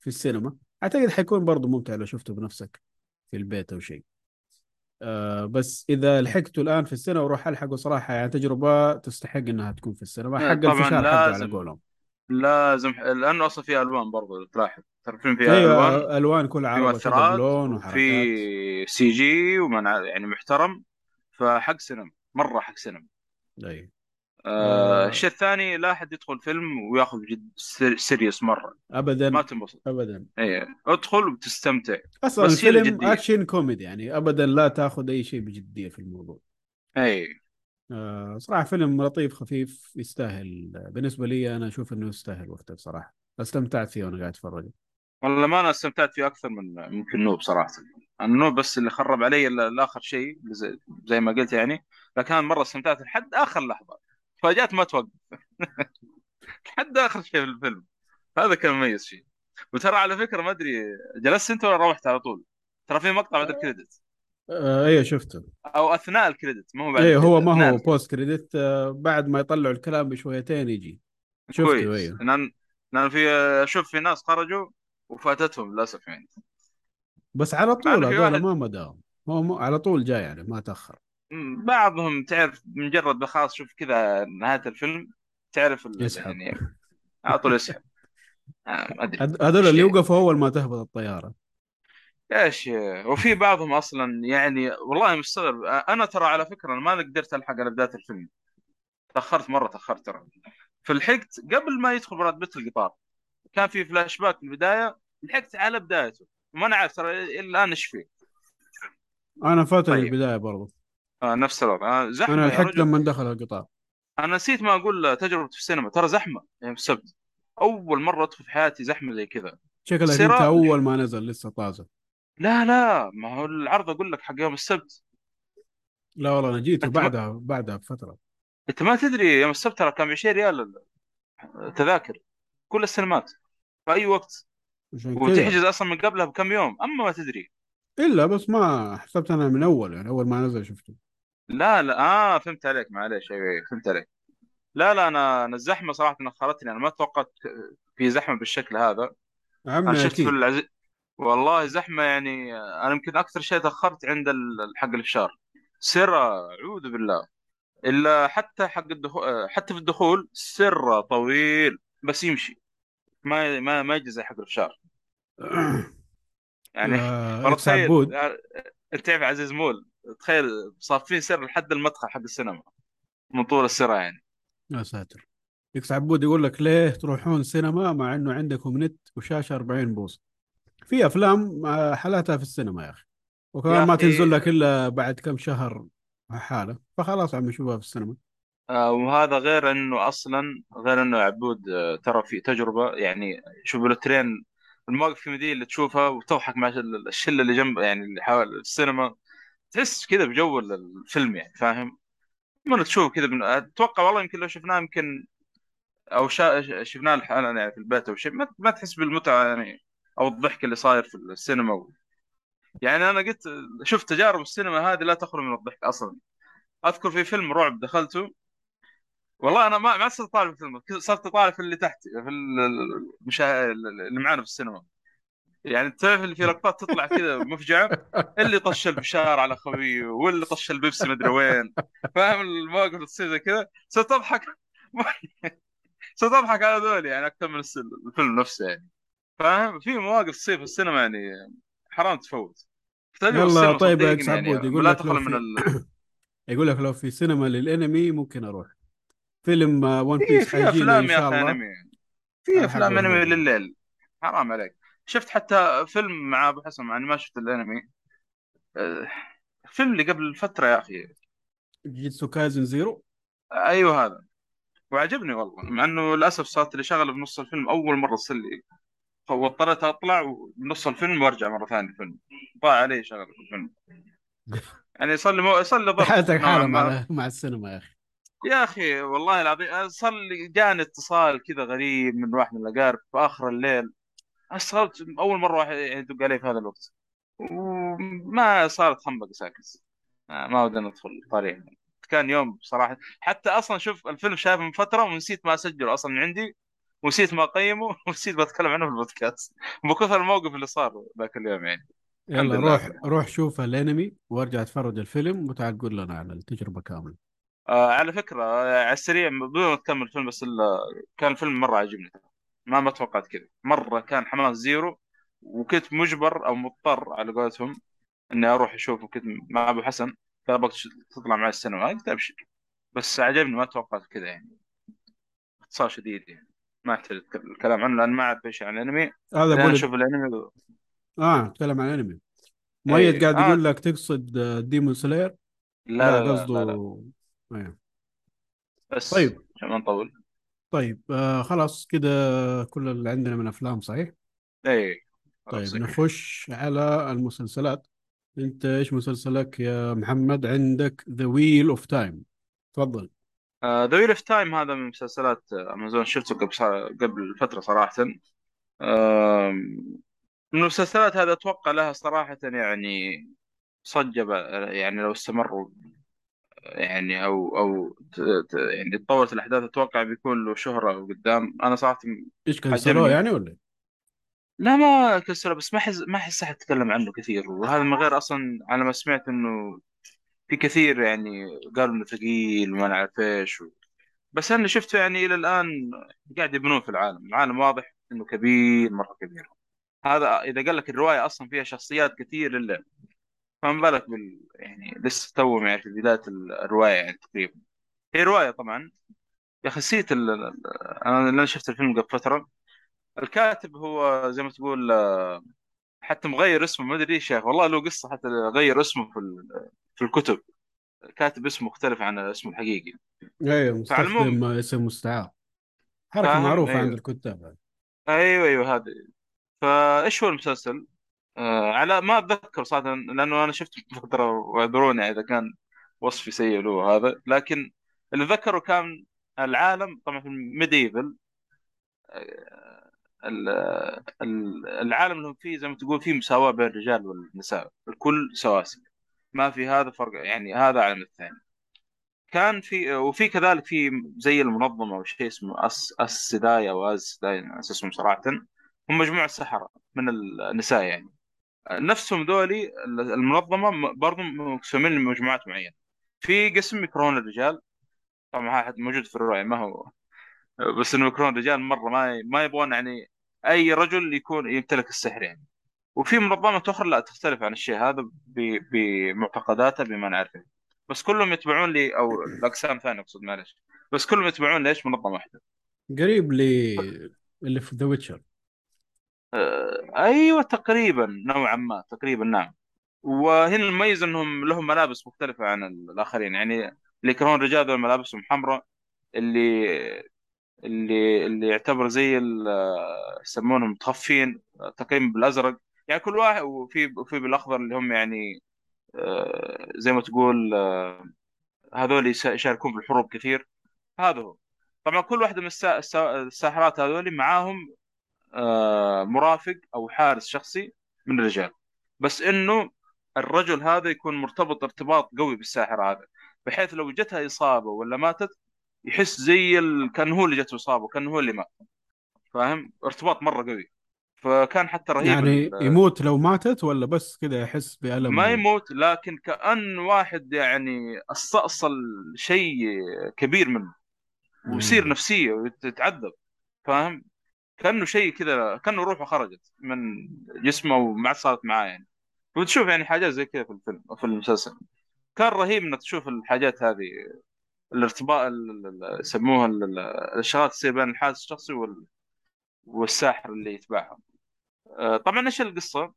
في السينما. أعتقد حيكون برضه ممتع لو شفته بنفسك في البيت أو شيء. آه بس إذا لحقته الآن في السينما وروح ألحقه صراحة يعني تجربة تستحق إنها تكون في السينما. حق الفشار حقه على لازم. قولهم. لازم لأنه أصلا فيه ألوان برضو تلاحظ. ترى الفيلم فيه ألوان؟ أيوة ألوان كل في مؤثرات بلون وحركات. وفي CG ومن يعني محترم. فحق سينما مرة حق سينما. أيوة. آه آه. الشيء الثاني لا أحد يدخل فيلم وياخذ جد seri- serious مرة. ما أبدا تنبسط. أبدا. اي ادخل وتستمتع. أصلا بس الفيلم. أكشن كوميدي يعني أبدا لا تأخذ أي شيء بجدية في الموضوع. اي آه، صراحة فيلم لطيف خفيف يستاهل. بالنسبة لي أنا أشوف إنه يستاهل وقته بصراحة. استمتعت فيه وأنا قاعد أتفرج. والله ما أنا استمتعت فيه أكثر من ممكن Nope صراحة. ال Nope بس اللي خرب علي ال- الآخر شيء زي, ما قلت يعني. لكن مرة استمتعت لحد آخر لحظة. فاجات ما توقف. لحد آخر شيء في الفيلم. هذا كان مميز فيه. وترى على فكرة ما أدري جلست أنت ولا روحت على طول؟ ترى في مقطع بعد الكريدت. آه أيوه شفته. أو أثناء الكريدت ما هو بعد أيوه هو ما هو بوست كريدت آه بعد ما يطلعوا الكلام بشويتين يجي. شفته أيوه. لأن لأن في أشوف في ناس خرجوا وفاتتهم للأسف يعني. بس على طول هذول ما مداهم. هو على طول جاي يعني ما تأخر. م- بعضهم تعرف مجرد بخاص شوف كذا نهاية الفيلم تعرف ال- يسحب. يعني على طول يسحب. آه، ما هذول اللي شيء. يوقفوا أول ما تهبط الطيارة. إيش؟ وفي بعضهم أصلا يعني والله مستغرب. أنا ترى على فكرة أنا ما قدرت ألحق على بداية الفيلم. تأخرت مرة تأخرت ترى. فلحقت قبل ما يدخل براد بيت القطار كان في فلاش باك في البداية لحقت على بدايته. وما أنا عارف ترى إلى الآن إيش فيه. أنا فاتني طيب. البداية برضو. آه نفس الوضع. آه زحمة يا لحقت لما دخل القطار. أنا نسيت ما أقول تجربة في السينما. ترى زحمة يعني في السبت أول مرة أدخل في حياتي زحمة زي كذا. شكلك أنت سراء. أول ما نزل لسه طازة. لا لا ما هو العرض أقول لك حق يوم السبت. لا والله أنا جيته أنت ما- بعدها بعدها بفترة. أنت ما تدري يوم السبت ترى كان ب 20 ريال التذاكر كل السينمات. في أي وقت. وتحجز أصلا من قبلها بكم يوم. أما ما تدري. إلا بس ما حسبت أنا من أول يعني أول ما نزل شفته. لا لا آه فهمت عليك معليش أيوه أيوة، فهمت عليك. لا لا أنا أنا الزحمة صراحة نخرتني أنا ما توقعت في زحمة بالشكل هذا. أنا عمي شفت في أكيد. العز... والله زحمة يعني أنا يمكن أكثر شيء تأخرت عند ال- حق الفشار سرة أعوذ بالله. إلا حتى حق الدخول حتى في الدخول سرة طويل بس يمشي. ما ما ما يجي زي حق الفشار يعني والله إكس تخيل عبود آه، أنت تعرف عزيز مول؟ تخيل صافين سر لحد المدخل حق السينما. من طول السرة يعني. يا ساتر. إكس عبود يقول لك ليه تروحون سينما مع إنه عندكم نت وشاشة 40 بوصة. في أفلام حالاتها في السينما يا أخي. وكمان يا ما تنزل لك إلا بعد كم شهر حالة. فخلاص عم نشوفها في السينما. آه وهذا غير إنه أصلا غير إنه عبود آه ترى في تجربة يعني شوف الترين المواقف الكوميدية اللي تشوفها وتضحك مع ال- الشلة اللي جنب يعني اللي حول السينما. تحس كذا بجو الفيلم يعني فاهم؟ من تشوف كذا من... أتوقع والله يمكن لو شفناه يمكن أو شا... شفناه لحالنا يعني في البيت أو شيء ما... ما تحس بالمتعة يعني أو الضحك اللي صاير في السينما و... يعني أنا قلت شفت تجارب السينما هذه لا تخلو من الضحك أصلا. أذكر في فيلم رعب دخلته. والله أنا ما ما صرت طالع في الفيلم صرت طالع في اللي تحت في ال- المشا... اللي معانا في السينما. يعني تعرف اللي في لقطات تطلع كذا مفجعة؟ اللي طش الفشار على خويه واللي طش البيبسي مدري وين. فاهم المواقف اللي تصير زي كذا؟ صرت أضحك. صرت أضحك على ذول يعني أكثر من الفيلم نفسه يعني. فاهم؟ في مواقف تصير في السينما يعني حرام تفوت. يلا طيب يا يعني يقول لا لك لو تخلو من في ال... يقول لك لو في سينما للأنمي ممكن أروح. فيلم One في Piece في حيجينا أفلام إن يا شاء أخي الله. أنمي. في أفلام أنمي. لليل. حرام عليك. شفت حتى فيلم مع أبو حسن مع اني ما شفت الأنمي. آه، فيلم اللي قبل فترة يا أخي. Jujutsu Kaisen Zero؟ أيوه هذا. وعجبني والله مع إنه للأسف صارت لي شغلة بنص الفيلم أول مرة تصير لي. واضطريت أطلع بنص الفيلم وأرجع مرة ثانية الفيلم. ضاع علي شغلة في الفيلم. يعني صار لي مو... صار لي ضرب حالة ما. مع مع السينما يا أخي. يا أخي والله العظيم صار لي جاني اتصال كذا غريب من واحد من الأقارب في آخر الليل. استغربت أول مرة واحد يدق علي في هذا الوقت. وما صارت خنبقة ساكت. ما ودنا ندخل طريق. كان يوم بصراحه حتى أصلا شوف الفيلم شايفه من فترة ونسيت ما أسجله أصلا من عندي. ونسيت ما أقيمه. ونسيت بتكلم عنه في البودكاست. بكثر الموقف اللي صار ذاك اليوم يعني. يلا. روح روح شوف الأنمي وارجع اتفرج الفيلم وتعال قول لنا على التجربة كاملة. آه على فكرة آه، على السريع بدون ما تكمل الفيلم بس كان الفيلم مرة عجبني ما ما توقعت كذا. مرة كان حماس zero وكنت مجبر أو مضطر على قولتهم إني أروح أشوفه. كنت مع أبو حسن طلبك تطلع معي السينما. قلت ابشر بس عجبني ما توقعت كذا يعني. باختصار شديد يعني. ما احتاج الكلام عنه لأن ما أعرف إيش عن الأنمي. هذا بقول أشوف الأنمي آه اتكلم عن انمي مؤيد إيه، قاعد آه. يقول لك تقصد ديمون سلاير لا لا لا, قصده لا, لا. أيوه. بس طيب. عشان ما نطول. طيب آه خلاص كده كل اللي عندنا من أفلام صحيح؟ اي طيب نخش على المسلسلات. أنت إيش مسلسلك يا محمد؟ عندك The Wheel of Time تفضل. The Wheel of Time هذا من مسلسلات أمازون شفته قبل قبل فترة صراحة. آم، من المسلسلات هذا أتوقع لها صراحة يعني صجة يعني لو استمروا يعني أو أو ت- ت- يعني تطورت الأحداث أتوقع بيكون له شهرة قدام أنا صراحة إيش كنسلوه عجبني. يعني ولا إيه؟ لا ما كسره بس ما احس ما احس أحد تكلم عنه كثير وهذا من غير أصلا على ما سمعت إنه في كثير يعني قالوا إنه ثقيل وما نعرف إيش و... بس أنا شفته يعني إلى الآن قاعد يبنون في العالم، العالم واضح إنه كبير مرة كبير. هذا إذا قال لك الرواية أصلا فيها شخصيات كثير إلا فما بالك بال يعني لسه تو يعني في بداية الرواية يعني تقريبا. هي رواية طبعا يا أخي نسيت ال... أنا اللي شفت الفيلم قبل فترة الكاتب هو زي ما تقول حتى مغير اسمه ما أدري إيش يا أخي والله له قصة حتى غير اسمه في ال- في الكتب كاتب اسم مختلف عن اسمه الحقيقي أيوه مستخدم اسم مستعار حركة فاهم؟ معروفة أيوه. عند الكتاب هذه. أيوه أيوه هذا فايش هو المسلسل؟ آه على ما أتذكر صراحة لأنه أنا شفت فترة واعذروني إذا كان وصفي سيء له هذا لكن اللي ذكره كان العالم طبعا في الميديفل العالم اللي فيه زي ما تقول فيه مساواة بين الرجال والنساء الكل سواسي ما في هذا فرق يعني هذا من الثاني. كان في وفي كذلك في زي المنظمة أو شيء اسمه أس السدايا أو أز سدايا ناس اسمهم صراحة هم مجموعة سحرة من النساء يعني. نفسهم ذولي المنظمة برضو مقسومين لمجموعات معينة. في قسم يكرهون الرجال. طبعا هذا موجود في الرواية ما هو. بس انه يكرهون الرجال مرة ما ما يبغون يعني أي رجل يكون يمتلك السحر يعني. وفي منظمات أخرى لا تختلف عن الشيء هذا بمعتقداتها بما نعرفه. بس كلهم يتبعون لي أو الأقسام ثانية أقصد معلش. بس كلهم يتبعون ليش منظمة واحدة؟ قريب لي اللي في ذا ويتشر أيوه تقريبا نوعا ما تقريبا نعم. وهنا المميز إنهم لهم ملابس مختلفة عن الآخرين. يعني اللي يكرهون الرجال ذول ملابسهم حمراء اللي اللي اللي يعتبر زي يسمونهم متخفين تقريبا بالأزرق. يعني كل واحد وفي وفي بالأخضر اللي هم يعني آه، زي ما تقول آه، هذول يشاركون بالحروب كثير. هذا هو. طبعا كل واحدة من السا- السا- الساحرات هذول معاهم آه، مرافق أو حارس شخصي من الرجال. بس إنه الرجل هذا يكون مرتبط ارتباط قوي بالساحر هذا. بحيث لو جتها إصابة ولا ماتت يحس زي ال... كان هو اللي جته إصابة كان هو اللي مات. فاهم؟ ارتباط مرة قوي. فكان حتى رهيب يعني ال... يموت لو ماتت ولا بس كذا يحس بألم؟ ما يموت لكن كأن واحد يعني استأصل شيء كبير منه. ويصير. نفسية ويتعذب. فاهم؟ كأنه شيء كذا كأنه روحه خرجت من جسمه وما عاد صارت معاه يعني وتشوف يعني حاجات زي كذا في الفيلم في المسلسل كان رهيب إنك تشوف الحاجات هذه الارتباط ال- ال- يسموها ال- ال- الاشارات تصير بين الحارس الشخصي وال- والساحر اللي يتبعها آه، طبعا إيش القصة؟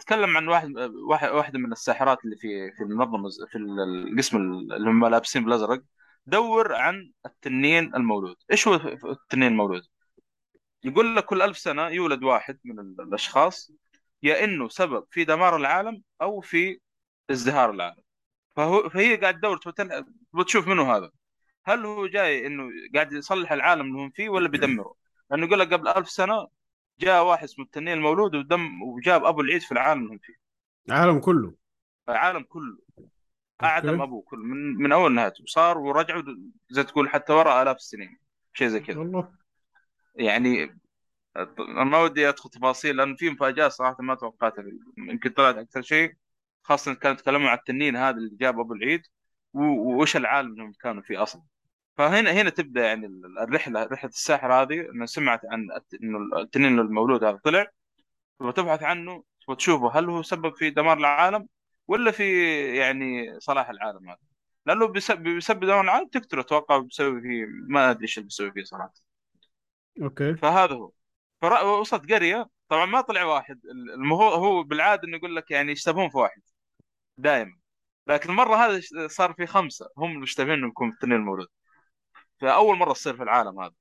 تكلم عن واحد واحد واحدة من الساحرات اللي في في المنظمة في ال- القسم اللي هم لابسين بالأزرق دور عن التنين المولود إيش هو التنين المولود؟ يقول لك كل ألف سنة يولد واحد من ال- الأشخاص يا إنه سبب في دمار العالم أو في ازدهار العالم. فهو فهي قاعد تدور تشوف منه هذا. هل هو جاي إنه قاعد يصلح العالم اللي هم فيه ولا بيدمره؟ لأنه يقول لك قبل ألف سنة جاء واحد اسمه التنين المولود ودم وجاب أبو العيد في العالم اللي هم فيه. العالم كله. العالم كله. أعدم أوكي أبوه كله من من أول نهايته. وصار ورجعوا زي تقول حتى وراء آلاف السنين. شيء زي كذا. والله. يعني ما ودي أدخل تفاصيل لأن في مفاجآت صراحة ما توقعتها. يمكن طلعت أكثر شيء خاصة كانوا يتكلموا عن التنين هذا اللي جاب أبو العيد وإيش العالم اللي كانوا فيه أصلا. فهنا هنا تبدأ يعني ال- الرحلة رحلة الساحر هذه أنا سمعت عن إنه التنين المولود هذا طلع وتبحث عنه وتشوفه هل هو سبب في دمار العالم ولا في يعني صلاح العالم هذا. لأنه بيسبب دمار العالم تقتله أتوقع بيسوي فيه ما أدري إيش اللي بيسوي فيه صراحة. أوكي. فهذا هو. فوصلت قرية. طبعا ما طلع واحد. المهو هو بالعادة إنه يقول لك يعني يشتبهون في واحد. دائما لكن المره هذه صار في خمسة. هم مشتبهين إنهم يكون التنين المولود. فأول مرة تصير في العالم هذا.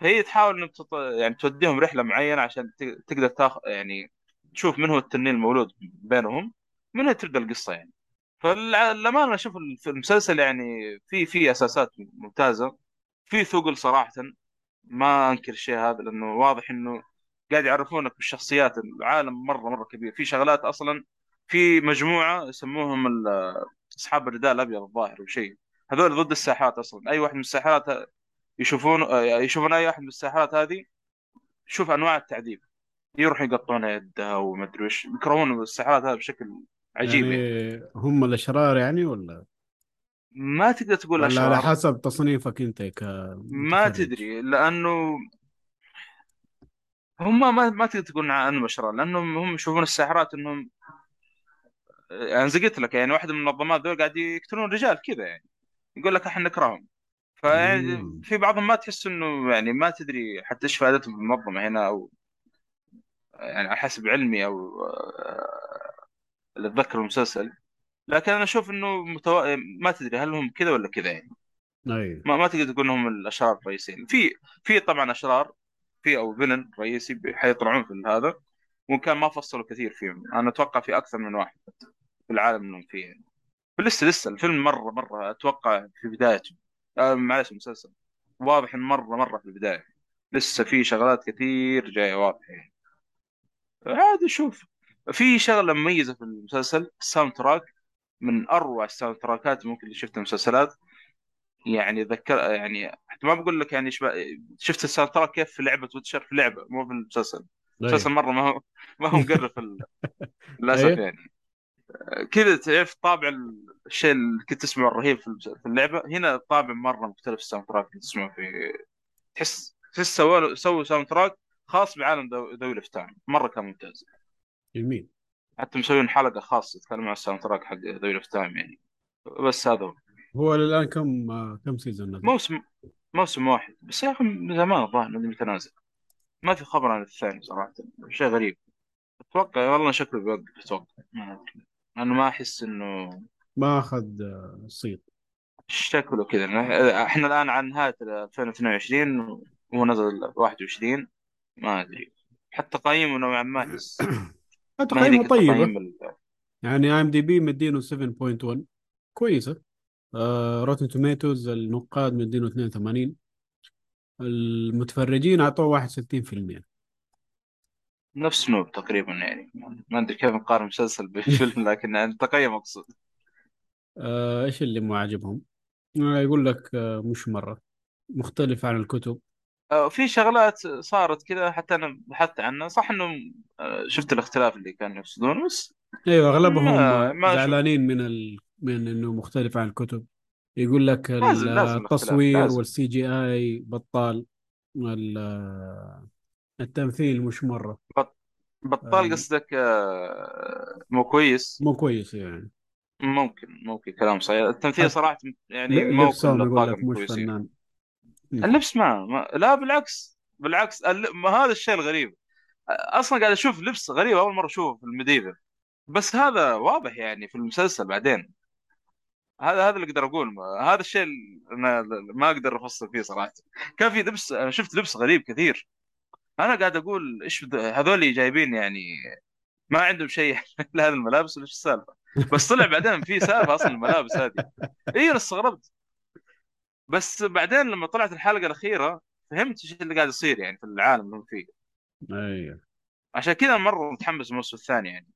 فهي تحاول ان تط... يعني توديهم رحلة معينة عشان ت... تقدر تاخذ يعني تشوف من هو التنين المولود بينهم. من هنا تبدا القصة يعني. فالأمانة أشوف المسلسل يعني في في أساسات ممتازة. في ثقل صراحة. ما أنكر الشيء هذا لأنه واضح إنه قاعد يعرفونك بالشخصيات. العالم مرة مرة كبير. في شغلات أصلا في مجموعة يسموهم أصحاب الرداء الأبيض الظاهر وشيء هذول ضد الساحرات أصلا. أي واحد من الساحرات ه- يشوفون يشوفون أي واحد من الساحرات هذه شوف أنواع التعذيب. يروحوا يقطعون يدها وما أدري وش. يكرهون الساحرات هذا بشكل عجيب يعني. يعني هم الأشرار يعني ولا؟ ما تقدر تقول ولا على حسب تصنيفك أنت ما كمتفرج تدري لأنه هم ما ما تقدر تقول عنهم أشرار لأنهم هم يشوفون الساحرات إنهم يعني زي قلت لك يعني واحدة من المنظمات ذول قاعد يقتلون رجال كذا يعني. يقول لك إحنا نكرههم. فيعني. في بعضهم ما تحس إنه يعني ما تدري حتى إيش فائدتهم في المنظمة هنا أو يعني على حسب علمي أو آه، اللي اتذكر المسلسل. لكن أنا أشوف إنه متو... ما تدري هل هم كذا ولا كذا يعني. اي ما, ما تقدر تقول إنهم الأشرار الرئيسيين. في في طبعا أشرار في أو فيلن رئيسي حيطلعون في هذا وإن كان ما فصلوا كثير فيهم. أنا أتوقع في أكثر من واحد في العالم إنهم فيه يعني. لسه لسه الفيلم مرة مرة أتوقع في بدايته. آه معلش المسلسل واضح إن مرة مرة في البداية. لسه في شغلات كثير جاية واضحة يعني. عادي شوف. في شغلة مميزة في المسلسل ال soundtrack من أروع ال soundtrack ات ممكن اللي شفتها مسلسلات. يعني ذكر يعني حتى ما بقول لك يعني شبه شفت ال soundtrack كيف في لعبة Witcher في لعبة مو في المسلسل. المسلسل اي مرة ما هو ما هو مقرف للأسف اي يعني. كذا تعرف طابع الشيء اللي كنت تسمعه الرهيب في اللعبة. هنا طابع مرة مختلف ال soundtrack اللي تسمعه في تحس تحس سووا سووا soundtrack خاص بعالم The- The Wheel of Time مرة كان ممتاز. جميل. حتى مسوين حلقة خاصة يتكلمون عن ال soundtrack حق The Wheel of Time يعني. بس هذا هو. هو الآن كم كم season؟ موسم موسم واحد. بس يا أخي من زمان الظاهر انه متنازل ما في خبر عن الثاني صراحة. شيء غريب. أتوقع والله شكله بيوقف أتوقع. ما أدري. أنا ما أحس إنه ما أخذ آه، صيت. شكله كذا. إحنا الآن عن نهاية 2022 وهو نزل 21 ما أدري. حتى تقييمه نوعا ما ما تقييمه طيبة. ال- يعني IMDb مدينه 7.1 كويسة. آه Rotten Tomatoes النقاد مدينه 82 المتفرجين أعطوه 61% نفس نوب تقريبا يعني. ما أدري كيف نقارن مسلسل بفيلم لكن يعني تقييم اقصد آه إيش اللي مو عاجبهم؟ آه يقول لك آه مش مرة. مختلف عن الكتب. آه، في شغلات صارت كذا حتى أنا بحثت عنها. صح إنه آه، شفت الاختلاف اللي كانوا يقصدونه بس أيوه أغلبهم ما زعلانين من ال... من إنه مختلف عن الكتب. يقول لك لازم التصوير لازم. والسي جي اي بطال ال- التمثيل مش مرة. بط- بطال ال- قصدك آه، مو كويس؟ مو كويس يعني. ممكن ممكن كلام صحيح. التمثيل حتى صراحة يعني ل- مو كل لبسهم يقول لك الطاقم مش فنان. اللبس ما, ما لا بالعكس بالعكس الل- ما هذا الشيء الغريب. أصلا قاعد أشوف لبس غريب أول مرة أشوفه في الميديفل بس هذا واضح يعني في المسلسل بعدين. هذا هذا اللي أقدر أقول. هذا الشيء أنا ما أقدر أفصل فيه صراحة. كان في لبس أنا شفت لبس غريب كثير. أنا قاعد أقول إيش بد- هذول جايبين يعني ما عندهم شيء الا هذه الملابس ولا إيش السالفة. بس طلع بعدين في سالفة أصلا الملابس هذه. اي أنا استغربت. بس بعدين لما طلعت الحلقة الأخيرة فهمت إيش اللي قاعد يصير يعني في العالم اللي هم فيه. أيوه. عشان كذا مرة متحمس الموسم الثاني يعني.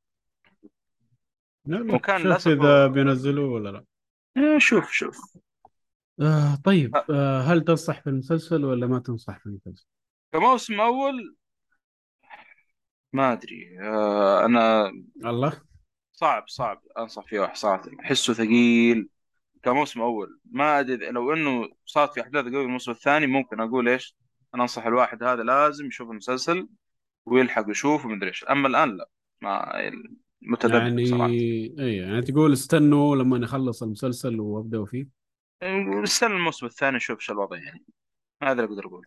يلا وكان شوف إذا بينزلوه ولا لا. إيه، شوف شوف. آه طيب أه، آه هل تنصح في المسلسل ولا ما تنصح في المسلسل؟ كموسم أول ما أدري. آه أنا الله. صعب صعب. أنصح فيه صراحة. أحسه ثقيل. كموسم أول. ما أدري لو إنه صارت في أحداث قوي الموسم الثاني ممكن أقول إيش؟ أنا أنصح الواحد هذا لازم يشوف المسلسل ويلحق يشوف ومدري إيش. أما الآن لا. ما متذبذب يعني صراحة. أيوه يعني تقول استنوا لما نخلص المسلسل وأبدأوا فيه؟ استنى الموسم الثاني نشوف شو الوضع يعني. هذا اللي أقدر أقول.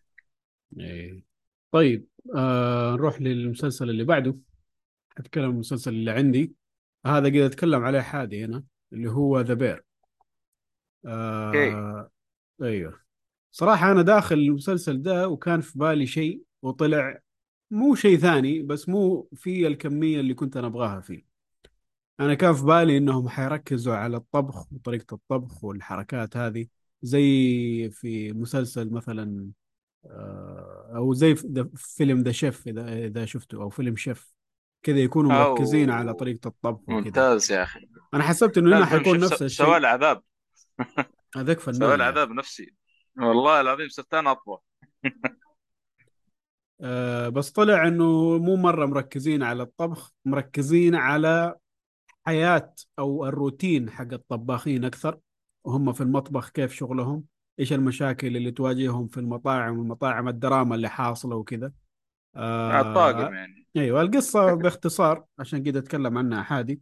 إيه. طيب آه نروح للمسلسل اللي بعده. أتكلم عن المسلسل اللي عندي. هذا قد أتكلم عليه حادي هنا اللي هو The Bear okay آه أيوه. صراحة أنا داخل المسلسل ده وكان في بالي شيء وطلع مو شيء ثاني بس مو في الكمية اللي كنت أنا أبغاها فيه. أنا كان في بالي إنهم حيركزوا على الطبخ وطريقة الطبخ والحركات هذه زي في مسلسل مثلا آه، أو زي في فيلم ذا شيف إذا إذا شفته أو فيلم شيف كذا يكونوا مركزين على أو طريقة الطبخ ممتاز يا أخي. أنا حسبت إنه هنا حيكون نفس الشيء. لي عذاب هذاك سوى فنان يا أخي عذاب نفسي. والله العظيم صرت أنا اطبخ آه بس طلع إنه مو مرة مركزين على الطبخ مركزين على حياة أو الروتين حق الطباخين أكثر. وهم في المطبخ كيف شغلهم إيش المشاكل اللي تواجههم في المطاعم والمطاعم الدراما اللي حاصلة وكذا. الطاقم آه يعني. أيوه القصة باختصار عشان كده أتكلم عنها حادي.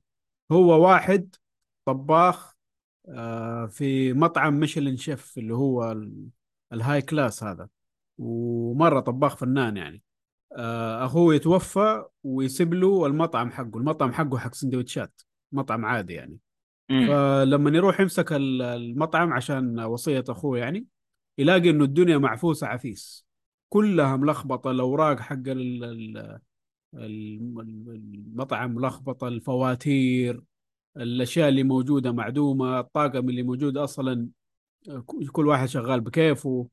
هو واحد طباخ في مطعم ميشلان شيف اللي هو ال- ال high class هذا ومرة طباخ فنان يعني. آه أخوه يتوفى ويسيب له المطعم حقه المطعم حقه حق سندوتشات مطعم عادي يعني. امم فلما يروح يمسك ال- المطعم عشان وصية أخوه يعني يلاقي إنه الدنيا معفوسة عفيس. كلها ملخبطة الأوراق حق ال- ال- الم- المطعم ملخبطة الفواتير الأشياء اللي موجودة معدومة الطاقم اللي موجود أصلا كل واحد شغال بكيفه.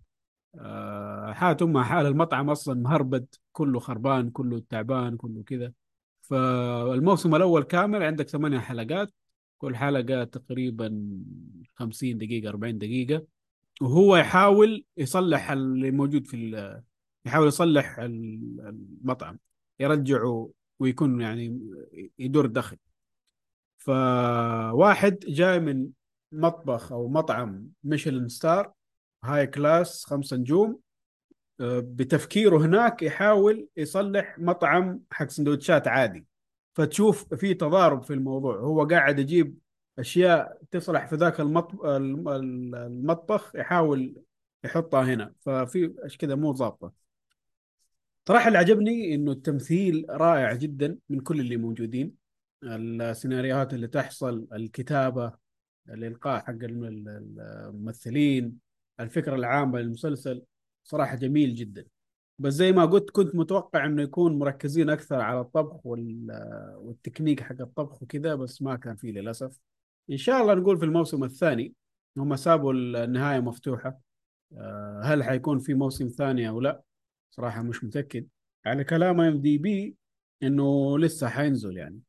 آه، حالة أمها حال المطعم أصلا مهربد كله خربان كله تعبان كله كذا. فالموسم الأول كامل عندك ثمانية حلقات كل حلقة تقريبا خمسين دقيقة أربعين دقيقة. وهو يحاول يصلح اللي موجود في يحاول يصلح ال- المطعم يرجعه ويكون يعني يدور دخل. فواحد جاي من مطبخ أو مطعم ميشلان star high class خمسة نجوم آه، بتفكيره هناك يحاول يصلح مطعم حق سندوتشات عادي. فتشوف في تضارب في الموضوع. هو قاعد يجيب أشياء تصلح في ذاك المطبخ المطبخ يحاول يحطها هنا. ففي إيش كذا مو ظابطه صراحة اللي عجبني إنه التمثيل رائع جدا من كل اللي موجودين. السيناريوهات اللي تحصل الكتابة الإلقاء حق الم- الممثلين الفكرة العامة للمسلسل صراحة جميل جدا. بس زي ما قلت كنت متوقع إنه يكون مركزين أكثر على الطبخ وال- والتكنيك حق الطبخ وكذا بس ما كان فيه للأسف. إن شاء الله نقول في الموسم الثاني هم سابوا النهاية مفتوحة. آه، هل حيكون في موسم ثاني أو لا؟ صراحة مش متأكد. على كلام إم دي بي إنه لسه حينزل يعني.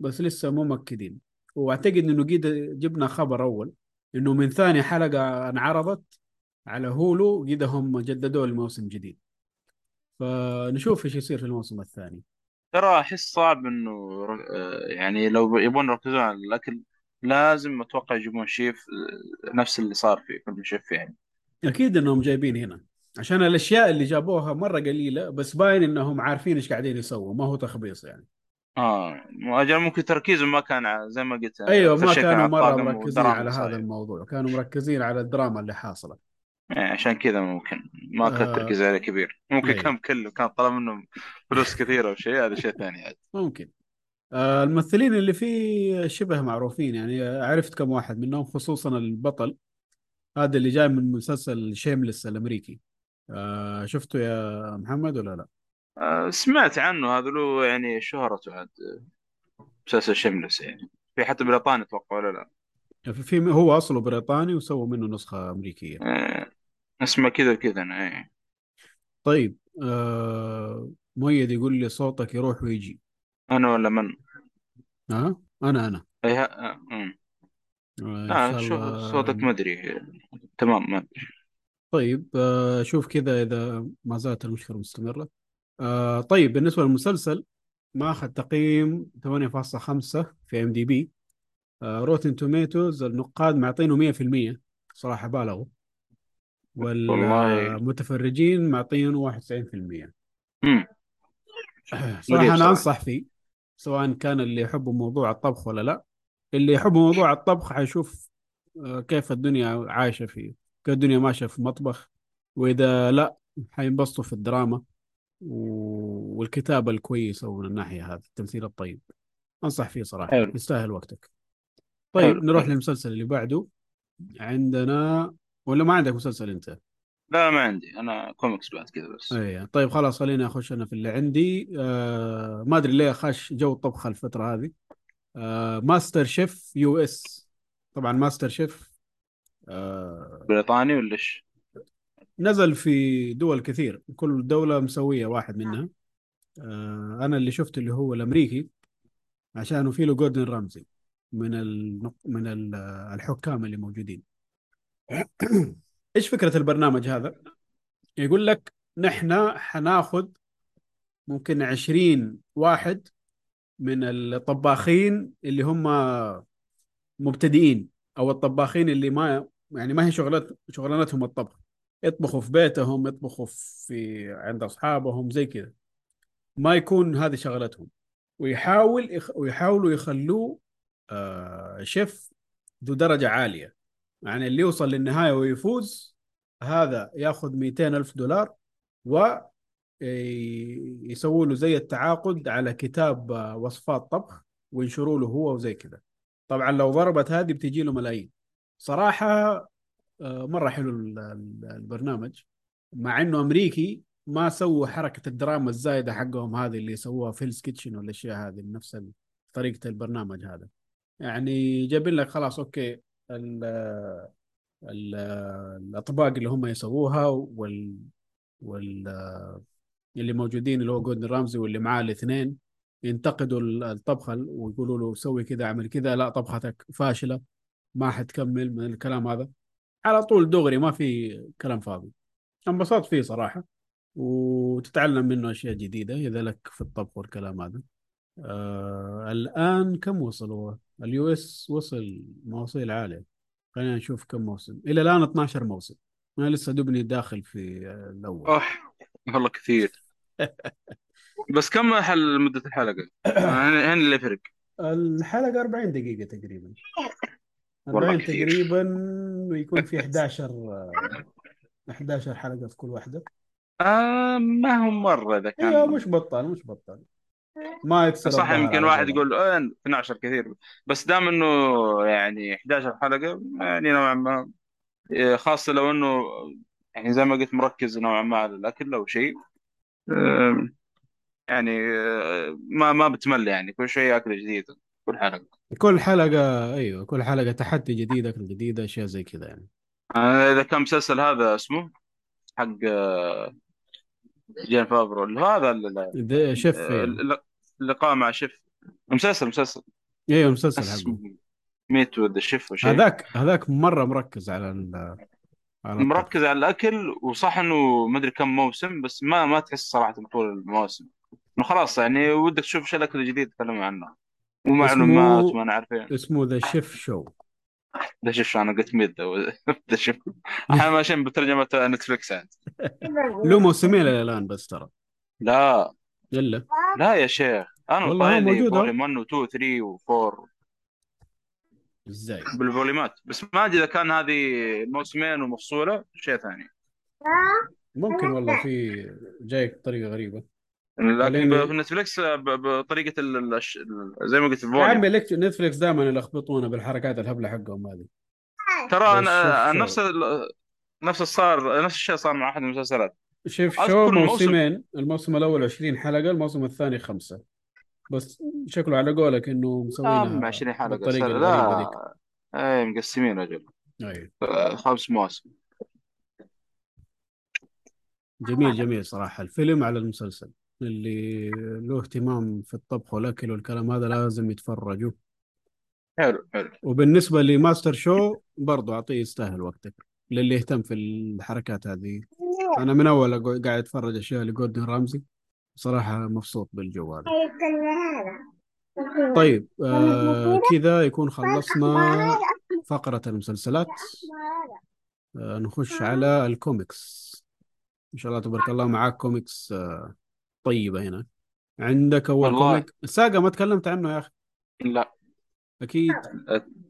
بس لسه مو مؤكدين. وأعتقد إنه قد جبنا خبر أول إنه من ثاني حلقة انعرضت على هولو قد هم جددوا الموسم جديد. فنشوف إيش يصير في الموسم الثاني. ترى أحس صعب إنه يعني لو يبون يركزون على الأكل لازم أتوقع يجيبون شيف نفس اللي صار في فيلم شيف يعني. أكيد إنهم جايبين هنا. عشان الأشياء اللي جابوها مرة قليلة بس باين إنهم عارفين إيش قاعدين يسووا ما هو تخبيص يعني. آه أجل ممكن تركيزهم ما كان زي ما قلت أنا، أيوه ما شيء كان كانوا مرة مركزين على اللي هذا الموضوع كانوا مركزين على الدراما اللي حاصلة. يعني عشان كذا ممكن. ما كان آه التركيز عليه كبير. ممكن أيوه كان مكلف كان طلب منهم فلوس كثيرة وشيء هذا شيء ثاني عاد. ممكن. آه الممثلين اللي فيه شبه معروفين يعني عرفت كم واحد منهم خصوصا البطل هذا اللي جاي من مسلسل شيمليس الأمريكي. آه شفته يا محمد ولا لا؟ آه، سمعت عنه هذا له يعني شهرته عاد مسلسل شملس يعني. في حتى بريطانيا أتوقع ولا لا؟ في هو أصله بريطاني وسووا منه نسخة أمريكية. آه، اسمه كذا كذا أنا إيه. طيب آه مؤيد يقول لي صوتك يروح ويجي. أنا ولا من؟ ها؟ أنا أنا. اي ها... آه،. آه شوف صوتك ما أدري. تمام ما أدري. طيب آه شوف كذا إذا ما زالت المشكلة مستمرة. آه طيب بالنسبة للمسلسل ماخذ تقييم 8.5 في IMDb. Rotten Tomatoes النقاد معطينه 100% صراحة بالغوا. والمتفرجين معطينه 91% امم صراحة أنا أنصح فيه سواء كان اللي يحبوا موضوع الطبخ ولا لا. اللي يحبوا موضوع الطبخ حيشوف آه، كيف الدنيا عايشة فيه كيف الدنيا ماشية في المطبخ وإذا لا حينبسطوا في الدراما. والكتابة الكويسة ومن الناحية هذه التمثيل الطيب. أنصح فيه صراحة. حلو. يستاهل وقتك. طيب حلو. نروح للمسلسل اللي بعده. عندنا ولا ما عندك مسلسل أنت؟ لا ما عندي. أنا كوميكس بعد كذا بس. اي طيب خلاص خليني أخش أنا في اللي عندي. آه ما أدري ليه خش جو الطبخ الفترة هذه. آه MasterChef US. طبعا MasterChef آه بريطاني ولا إيش؟ نزل في دول كثير كل دولة مسوية واحد منها. آه أنا اللي شفت اللي هو الأمريكي عشانه فيه له جوردن رامزي من ال... من ال- الحكام اللي موجودين. إيش فكرة البرنامج هذا؟ يقول لك نحن حناخذ ممكن عشرين واحد من الطباخين اللي هم مبتدئين أو الطباخين اللي ما يعني ما هي شغلت شغلانتهم الطبخ. يطبخوا في بيتهم يطبخوا في عند أصحابهم زي كذا. ما يكون هذه شغلتهم. ويحاول يخ... ويحاولوا يخلوه آه شيف ذو درجة عالية. يعني اللي يوصل للنهاية ويفوز هذا ياخذ 200 ألف دولار و ي- يسووا له زي التعاقد على كتاب آه، وصفات طبخ وينشروا له هو وزي كذا. طبعا لو ضربت هذه بتجي له ملايين. صراحة آه، مرة حلو ال- ال- البرنامج مع إنه أمريكي ما سووا حركة الدراما الزايدة حقهم هذه اللي سووها في Hell's Kitchen والأشياء هذه نفس طريقة البرنامج هذا. يعني جايبين لك خلاص okay ال ال الأطباق اللي هم يسووها وال وال اللي موجودين اللي هو جوردن رامزي واللي معاه الاثنين ينتقدوا الطبخة ويقولوا له سوي كذا اعمل كذا لا طبختك فاشلة ما حتكمل من الكلام هذا. على طول دغري ما في كلام فاضي. انبسطت فيه صراحة وتتعلم منه أشياء جديدة اذا لك في الطبخ والكلام هذا. آه الآن كم وصلوا ال US وصل مواصيل عالية. خلينا نشوف كم موسم. إلى الآن 12 موسم. أنا لسه دوبني داخل في الأول. اوه والله كثير. بس كم حل مدة الحلقة؟ هنا هنا اللي يفرق. الحلقة 40 دقيقة تقريبا. والله 40 كثير. تقريبا ويكون في 11 آه، 11 حلقة في كل واحدة. آه ما هو مرة إذا كان أيوه مش بطال مش بطال ما يكسر صح يمكن واحد. يقول آه 12 كثير. بس دام إنه يعني 11 حلقة يعني نوعا ما آه، خاصة لو إنه يعني زي ما قلت مركز نوعا ما على الأكل أو شيء. آه، يعني آه، ما ما بتمل يعني كل شوية اكله جديده كل حلقة. كل حلقة أيوه كل حلقة تحدي جديد أكل جديد أشياء زي كذا يعني. آه، إذا كان مسلسل هذا اسمه حق آه، جين اللي هو هذا ال- ده شيف ال- ال- اللقاء مع شيف مسلسل مسلسل. أيوه المسلسل حقه. ميت وذ شيف وشيء هذاك هذاك مرة مركز على ال على. مركز على الأكل وصح إنه ما أدري كم موسم بس ما ما تحس صراحة طول المواسم إنه خلاص يعني ودك تشوف إيش الأكل الجديد تكلموا عنه. ومعلومات اسمه- وما أنا عارفين اسمه The Chef Show ده شوف أنا قلت ميد ده ده شوف إحنا ماشيين بترجمة نتفلكس عاد له موسمين الآن بس ترى. لا. الا لا يا شيخ. أنا والله موجود أهو. volume 1 و 2 و 3 و 4 إزاي بالفوليومات بس ما أدري إذا كان هذه موسمين ومفصولة شيء ثاني. ممكن والله في جايك بطريقة غريبة. لكن خليني- في نتفلكس بطريقه ال- ال- الش- زي ما قلت يا عمي لك- نتفلكس دائما يلخبطونا بالحركات الهبلة حقهم هذه. ترى أنا نفس. ال- نفس الصار نفس الشيء صار مع أحد المسلسلات. شوف شو موسمين الموسم الأول 20 حلقة الموسم الثاني خمسة. بس شكله على قولك إنه مسوينها 20 حلقة ذيك لا اي مقسمين رجل. أيوه. خمس مواسم. جميل جميل صراحة. الفيلم على المسلسل. اللي له اهتمام في الطبخ والأكل والكلام هذا لازم يتفرجوا. حلو حلو. وبالنسبة لماستر شو برضو أعطيه يستاهل وقتك للي يهتم في الحركات هذه. أنا من أقعد- قاعد أتفرج أشياء لجوردن رامزي صراحة مبسوط بالجو هذا طيب آه كذا يكون خلصنا فقرة المسلسلات. آه نخش على الكوميكس. إن شاء الله تبارك الله معاك كوميكس آه طيبة هنا. عندك أول والله. comic. ساقا ما تكلمت عنه يا أخي. لا. أكيد.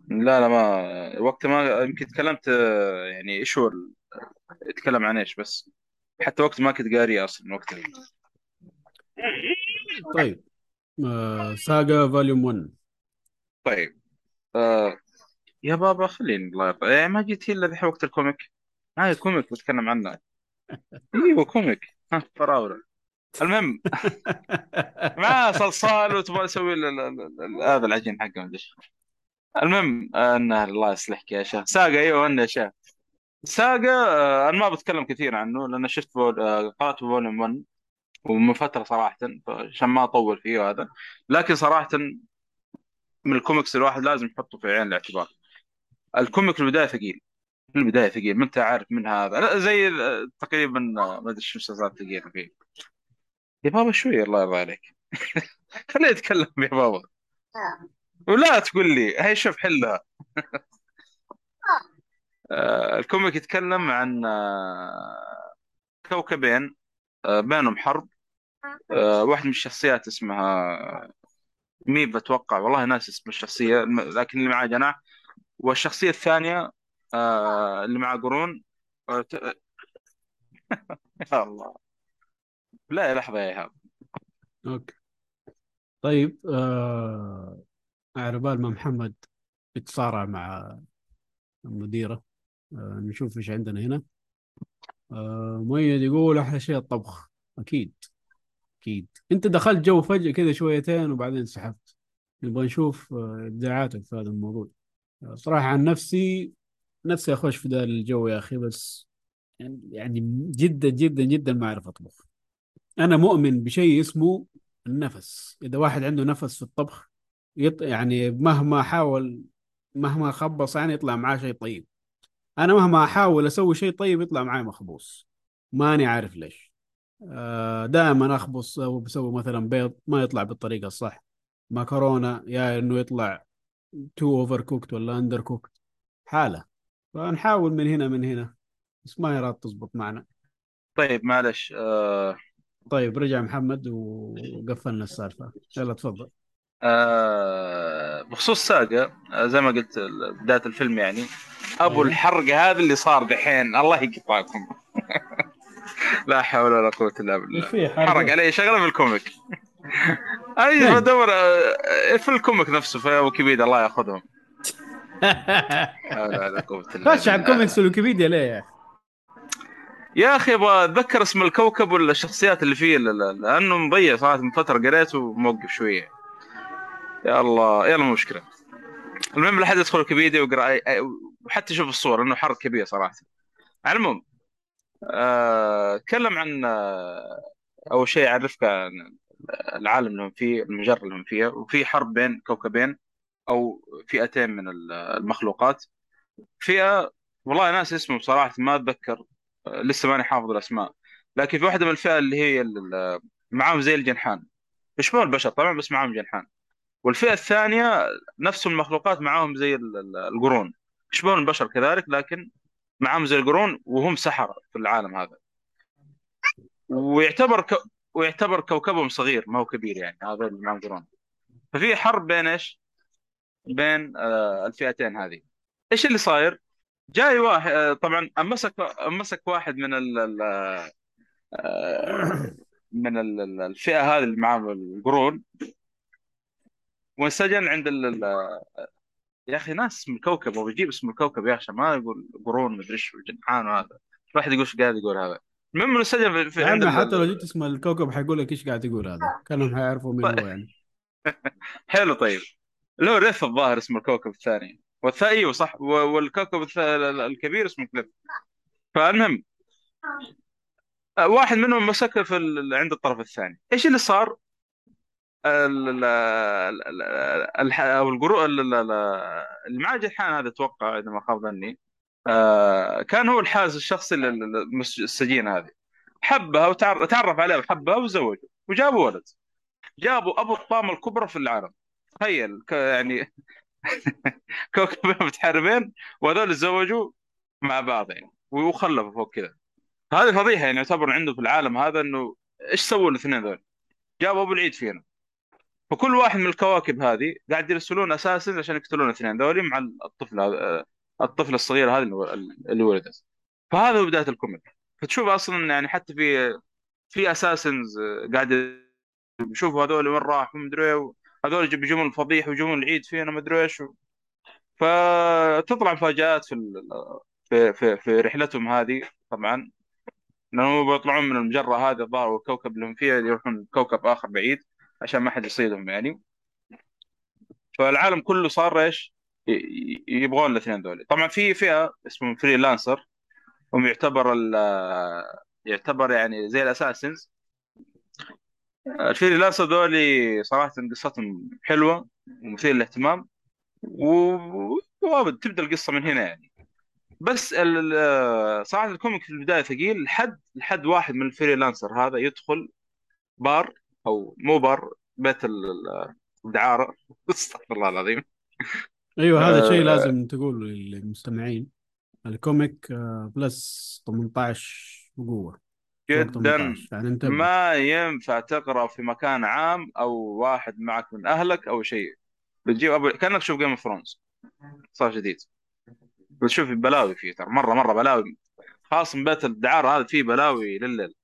لا لا ما وقت ما يمكن تكلمت آه، يعني إيش هو اتكلم عن إيش بس. حتى وقت ما كنت قاري أصلا وقتها طيب. آه ساقا فوليوم 1 طيب. آه يا بابا خليني الله يرضى. يعني ما جيت إلا ذحين وقت الكوميك. هاي كوميك بتكلم عنه. إيوه كوميك. ها فراولة. المهم. مع صلصال وتبغى تسوي هذا العجين حقه إيش. المهم انه الله يصلحك يا شيخ. ساقا أيوه انه يا شيخ. ساقا آه، أنا ما بتكلم كثير عنه لأن شفت فول... آه، قرأت volume 1 ومن فترة صراحة عشان ما أطول فيه وهذا لكن صراحة من الكوميكس الواحد لازم يحطه في عين الاعتبار. ال comic في البداية ثقيل. في البداية ثقيل. ما أنت عارف من هذا. زي آه، تقريبا ما أدري شو مسلسلات ثقيله فيه يا بابا شوي الله يرضى عليك خليني اتكلم يا بابا. ولا تقول لي هي شوف حلها. آه، ال comic يتكلم عن آه، كوكبين آه، بينهم حرب. واحد من الشخصيات اسمها ميف أتوقع. والله ناسي اسم الشخصية لكن اللي معاه جناح. والشخصية الثانية اللي معاه قرون. يا الله. لا لحظة يا إيهاب. okay. طيب آه على بال ما محمد يتصارع مع المديرة آه نشوف إيش عندنا هنا. آه مؤيد يقول أحلى شيء الطبخ. أكيد. أكيد. أنت دخلت جو فجأة كذا شويتين وبعدين سحبت. نبغى نشوف آه، إبداعاتك في هذا الموضوع. آه، صراحة عن نفسي نفسي أخش في ذا الجو يا أخي بس يعني جدا جدا جدا ما أعرف أطبخ. أنا مؤمن بشيء اسمه النفس. إذا واحد عنده نفس في الطبخ يط... يعني مهما حاول مهما خبص يعني يطلع معاه شيء طيب. أنا مهما أحاول أسوي شيء طيب يطلع معي مخبوص. ماني عارف ليش. آه دائما أخبص أو بسوي مثلا بيض ما يطلع بالطريقة الصح. مكرونة يا إنه يطلع too overcooked ولا undercooked حالة. فنحاول من هنا من هنا. بس ما يراد تزبط معنا. طيب معلش آه طيب رجع محمد وقفلنا السالفة يلا تفضل آه بخصوص ساقا آه، زي ما قلت بداية الفيلم يعني أبو أيوه. الحرق هذا اللي صار دحين الله يقطعكم لا حول ولا قوة إلا بالله حرق علي شغلة في الكوميك أي فين؟ بدور آه، في الكوميك نفسه في ويكيبيديا الله يأخذهم لا حول ولا قوة إلا خش على بالله. الكوميكس والويكيبيديا ليه يا أخي؟ يا أخي أبغى أتذكر اسم الكوكب ولا الشخصيات اللي فيه لا- لا- لأنه مضيع صراحة من فترة قريته وموقف شوية. يا الله يلا مو مشكلة. المهم لا حد يدخل ويكيبيديا ويقرأ وحتى يشوف الصور لأنه حرق كبير صراحة. على المهم آه، تكلم عن آه، أول شيء أعرفك عن العالم اللي هم فيه المجرة اللي هم فيها وفي حرب بين كوكبين أو فئتين من ال- المخلوقات. فئة والله ناس اسمه بصراحة ما أتذكر. آه، لسه ماني حافظ الأسماء. لكن في واحدة من الفئة اللي هي معاهم زي الجنحان. يشبهون البشر؟ طبعا بس معاهم جنحان. والفئة الثانية نفس المخلوقات معاهم زي ال- ال- القرون. يشبهون البشر كذلك؟ لكن معاهم زي القرون وهم سحرة في العالم هذا. ويعتبر ك... ويعتبر كوكبهم صغير ما هو كبير يعني هذا اللي معاهم قرون. ففي حرب بين إيش؟ بين آه الفئتين هذه. إيش اللي صاير؟ جاي واحد آه طبعا أمسك أمسك واحد من ال... ال... آه، من ال- ال- الفئة هذه اللي معاهم القرون. وانسجن عند ال... ال... يا أخي ناس اسم الكوكب هو بيجيب اسم الكوكب يا أخي ما يقول قرون مدري إيش وجنحان وهذا. واحد يقول إيش قاعد يقول هذا. المهم إنه انسجن في, في عند حتى لو جبت اسم الكوكب حيقول لك إيش قاعد تقول هذا. كأنهم حيعرفوا مين طيب. هو يعني. حلو طيب. هو ريث الظاهر اسمه الكوكب الثاني. والثاني أيوه صح والكوكب. الكبير اسمه كليب فالمهم آه، واحد منهم مسك في ال... عند الطرف الثاني إيش اللي صار؟ ال... ال... أو الجرو ال... ال... ال- اللي معاه جنحان هذا أتوقع اذا ما خاب ظني آه، كان هو الحارس الشخصي للسجين هذه حبها وتعرف عليها وحبها وزوجوا وجابوا ولد جابوا ابو الطامه الكبرى في العالم تخيل يعني كوكبين متحاربين وهذول تزوجوا مع بعض يعني وخلفوا فوق كذا. هذه فضيحة يعني يعتبر عنده في العالم هذا إنه إيش سووا الاثنين ذول؟ جابوا أبو العيد فينا. فكل واحد من الكواكب هذه قاعد يرسلون أساسا عشان يقتلون الاثنين ذولي مع الطفل هذا الطفل الصغير هذا اللي ولدت فهذا هو بداية الكوميك. فتشوف أصلا يعني حتى في في اساسنز قاعد يشوفوا هذول وين راحوا إيه، هذول بيجون الفضيح ويجون العيد فينا مدري إيش. فتطلع مفاجآت في في في, رحلتهم هذه طبعا. لأنهم بيطلعون من المجرة هذه الظاهر والكوكب اللي هم فيها يروحون كوكب آخر بعيد عشان ما حد يصيدهم يعني. فالعالم كله صار إيش؟ يبغون الاثنين ذولي طبعا في فئة اسمهم freelancer هم يعتبر يعتبر يعني زي ال assassins ال freelancer ذولي صراحة قصتهم حلوة ومثير للاهتمام و- تبدأ القصة من هنا يعني. بس صراحة ال comic في البداية ثقيل لحد لحد واحد من ال freelancer هذا يدخل بار أو مو بار بيت ال- ال- الدعارة. أستغفر الله العظيم. أيوه هذا شيء آه. لازم تقول للمستمعين. ال comic آه، plus 18 بقوه فوق جدا 18 يعني ما ينفع تقرأ في مكان عام أو واحد معك من أهلك أو شيء. بتجيب أبو... كأنك تشوف Game of Thrones صار جديد. بتشوف بلاوي فيه ترى. مره مرة بلاوي. خاصة بيت الدعارة هذا فيه بلاوي لليل.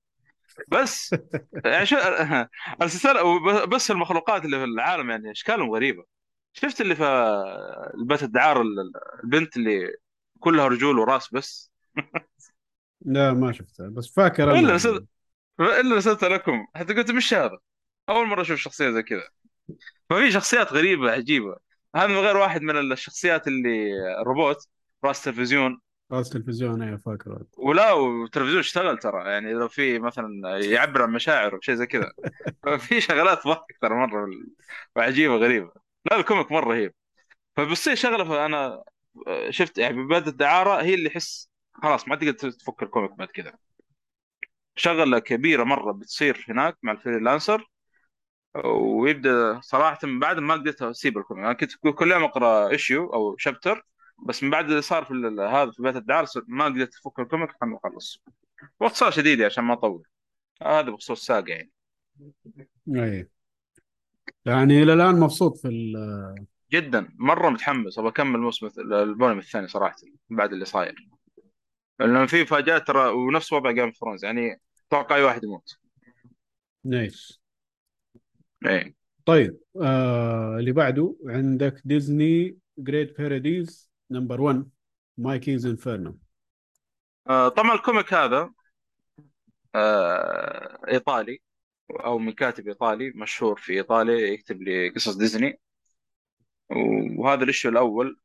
بس يعني شو السلسلة وب- بس المخلوقات اللي في العالم يعني إشكالهم غريبة. شفت اللي في البيت الدعارة ال- البنت اللي كلها رجول وراس بس؟ لا ما شفتها بس فاكر أنا. نسيت. إلا رسلت لكم. حتى قلت مش هذا؟ أول مرة أشوف شخصية زي كذا. ففي شخصيات غريبة عجيبة. هذا من غير واحد من الشخصيات اللي روبوت راس تلفزيون راس تلفزيون أيوه فاكر. ولا والتلفزيون اشتغل ترى يعني لو في مثلا يعبر عن مشاعره شيء زي كذا. في شغلات ضحك ترى مرة وعجيبة غريبة. لا ال comic مرة رهيب. فبتصير شغلة فأنا شفت يعني ببدء الدعارة هي اللي يحس خلاص ما تقدر تفك ال comic بعد كذا. شغلة كبيرة مرة بتصير هناك مع ال freelancer ويبدأ صراحة من بعد ما قدرت أسيب ال comic. أنا كنت كل يوم أقرأ issue أو chapter بس من بعد اللي صار في هذا في بيت الدعارة صرت ما قدرت افك ال comic لحد ما أخلص. باختصار شديد عشان ما أطول. هذا بخصوص Saga يعني. أي. يعني إلى الآن مبسوط في ال- جدا. مرة متحمس. أبغى أكمل الموسم الث- ال volume الثاني صراحة بعد اللي صاير. لأنه في مفاجات ترى ونفس وضع Game of Thrones يعني أتوقع اي واحد يموت. nice. إيه. طيب آه اللي بعده عندك Disney Great Parodies number 1 Mickey's Inferno آه طبعا ال comic هذا آه إيطالي أو من كاتب إيطالي مشهور في إيطاليا يكتب لي قصص ديزني. وهذا ال issue الأول.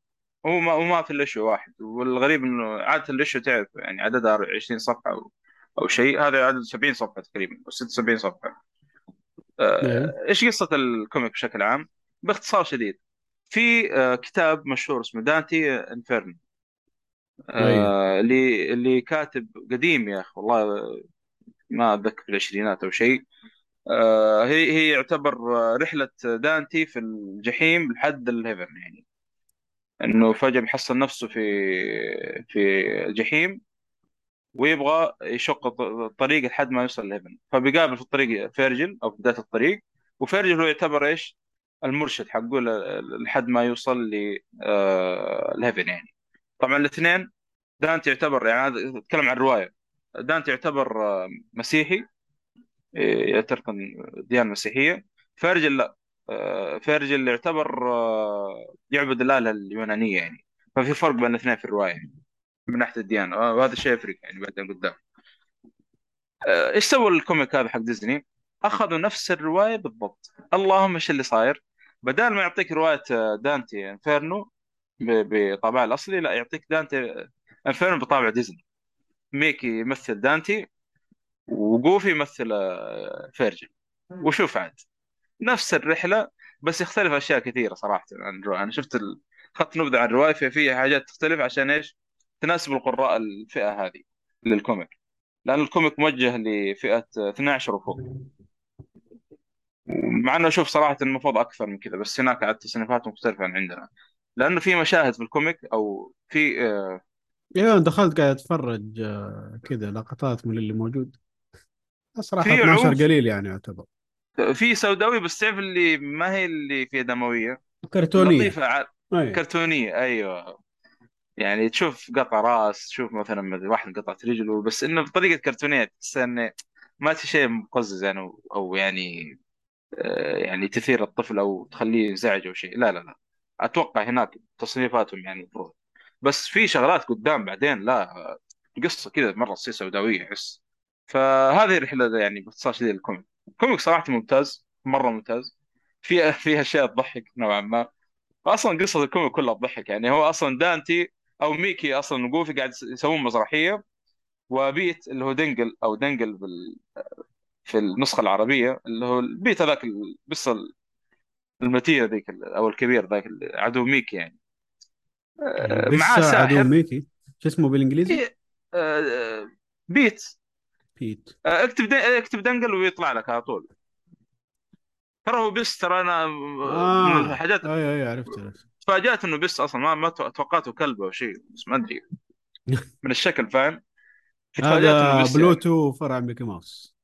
هو ما وما في ال issue واحد والغريب إنه عادة ال issue تعرف يعني عددها 20 صفحة أو أو شيء هذا عدد 70 صفحة تقريبا أو 76 صفحة. آه، إيه إيش قصة ال comic بشكل عام؟ باختصار شديد في آه، كتاب مشهور اسمه Dante Inferno. أيوه. آه، اللي اللي كاتب قديم يا أخي والله ما أتذكر في العشرينات أو شيء. آه، هي هي يعتبر آه، رحلة دانتي في الجحيم لحد ال heaven يعني. إنه فجأة بيحصل نفسه في في جحيم ويبغى يشق الط- الطريق لحد ما يوصل ل heaven فبيقابل في الطريق فيرجل أو في بدايه الطريق وفيرجل هو يعتبر إيش؟ المرشد حقه ل- لحد ما يوصل لل heaven يعني. طبعا الاثنين دانتي يعتبر يعني اتكلم عن الروايه دانتي يعتبر آه، مسيحي إيه، يعتقد ديانة مسيحية. فيرجل لا. فيرجل يعتبر آه، يعبد الآلهة اليونانية يعني. ففي فرق بين الاثنين في الرواية يعني من ناحية الديانة. آه، وهذا الشيء يفرق يعني بعدين قدام. آه، إيش سووا ال comic هذا حق ديزني؟ أخذوا نفس الرواية بالضبط. اللهم إيش اللي صاير؟ بدال ما يعطيك رواية Dante Inferno ب- بطابعها الأصلي لا يعطيك Dante Inferno بطابع ديزني. ميكي يمثل دانتي وجوفي يمثل فيرجل وشوف عاد. نفس الرحلة بس يختلف أشياء كثيرة صراحة عن الروايه أنا شفت ال... اخذت نبذة عن الرواية في في حاجات تختلف عشان إيش؟ تناسب القراء الفئة هذه لل comic. لأن ال comic موجه لفئة 12 وفوق. مع إنه أشوف صراحة المفروض أكثر من كذا بس هناك عاد تصنيفات مختلفة عن عندنا. لأنه في مشاهد في ال comic أو في آه، أيوه دخلت قاعد أتفرج آه كذا لقطات من اللي موجود. صراحة في 12 عنف قليل يعني يعتبر. في سوداوي بس تعرف اللي ما هي اللي فيها دموية. كرتونية. لطيفه ع- أيوه. كرتونية أيوه. يعني تشوف قطع راس تشوف مثلا مثل واحد قطعت رجله بس إنه بطريقة كرتونية تحس انه ما في شيء مقزز يعني أو يعني آه، يعني تثير الطفل أو تخليه ينزعج أو شيء. لا لا لا. أتوقع هناك تصنيفاتهم يعني المفروض بس في شغلات قدام بعدين لا القصة كذا مرة تصير سوداوية أحس. فهذه الرحلة يعني باختصار شديد الكوميك ال comic صراحة ممتاز مرة ممتاز. في في أشياء تضحك نوعا ما. أصلا قصة ال comic كلها تضحك يعني هو أصلا دانتي أو ميكي أصلا وجوفي قاعد يسوون مسرحية وبيت اللي هو دنجل أو دنجل بال في النسخة العربية اللي هو البيت هذاك القط المتين ذاك أو الكبير ذاك عدو ميكي يعني. معاه بس عدو ساحر. ميكي. شو اسمه بالإنجليزي؟ إيه، آه، بيت. بيت. آه، اكتب دن- اكتب دنجل ويطلع لك على طول. ترى هو بس ترى أنا من آه الحاجات أيوه أيوه عرفت عرفت. تفاجأت إنه بس أصلا ما ما توقعته كلب أو شيء بس ما أدري. من الشكل فاهم؟ هذا يعني. بلوتو فرع ميكي ماوس.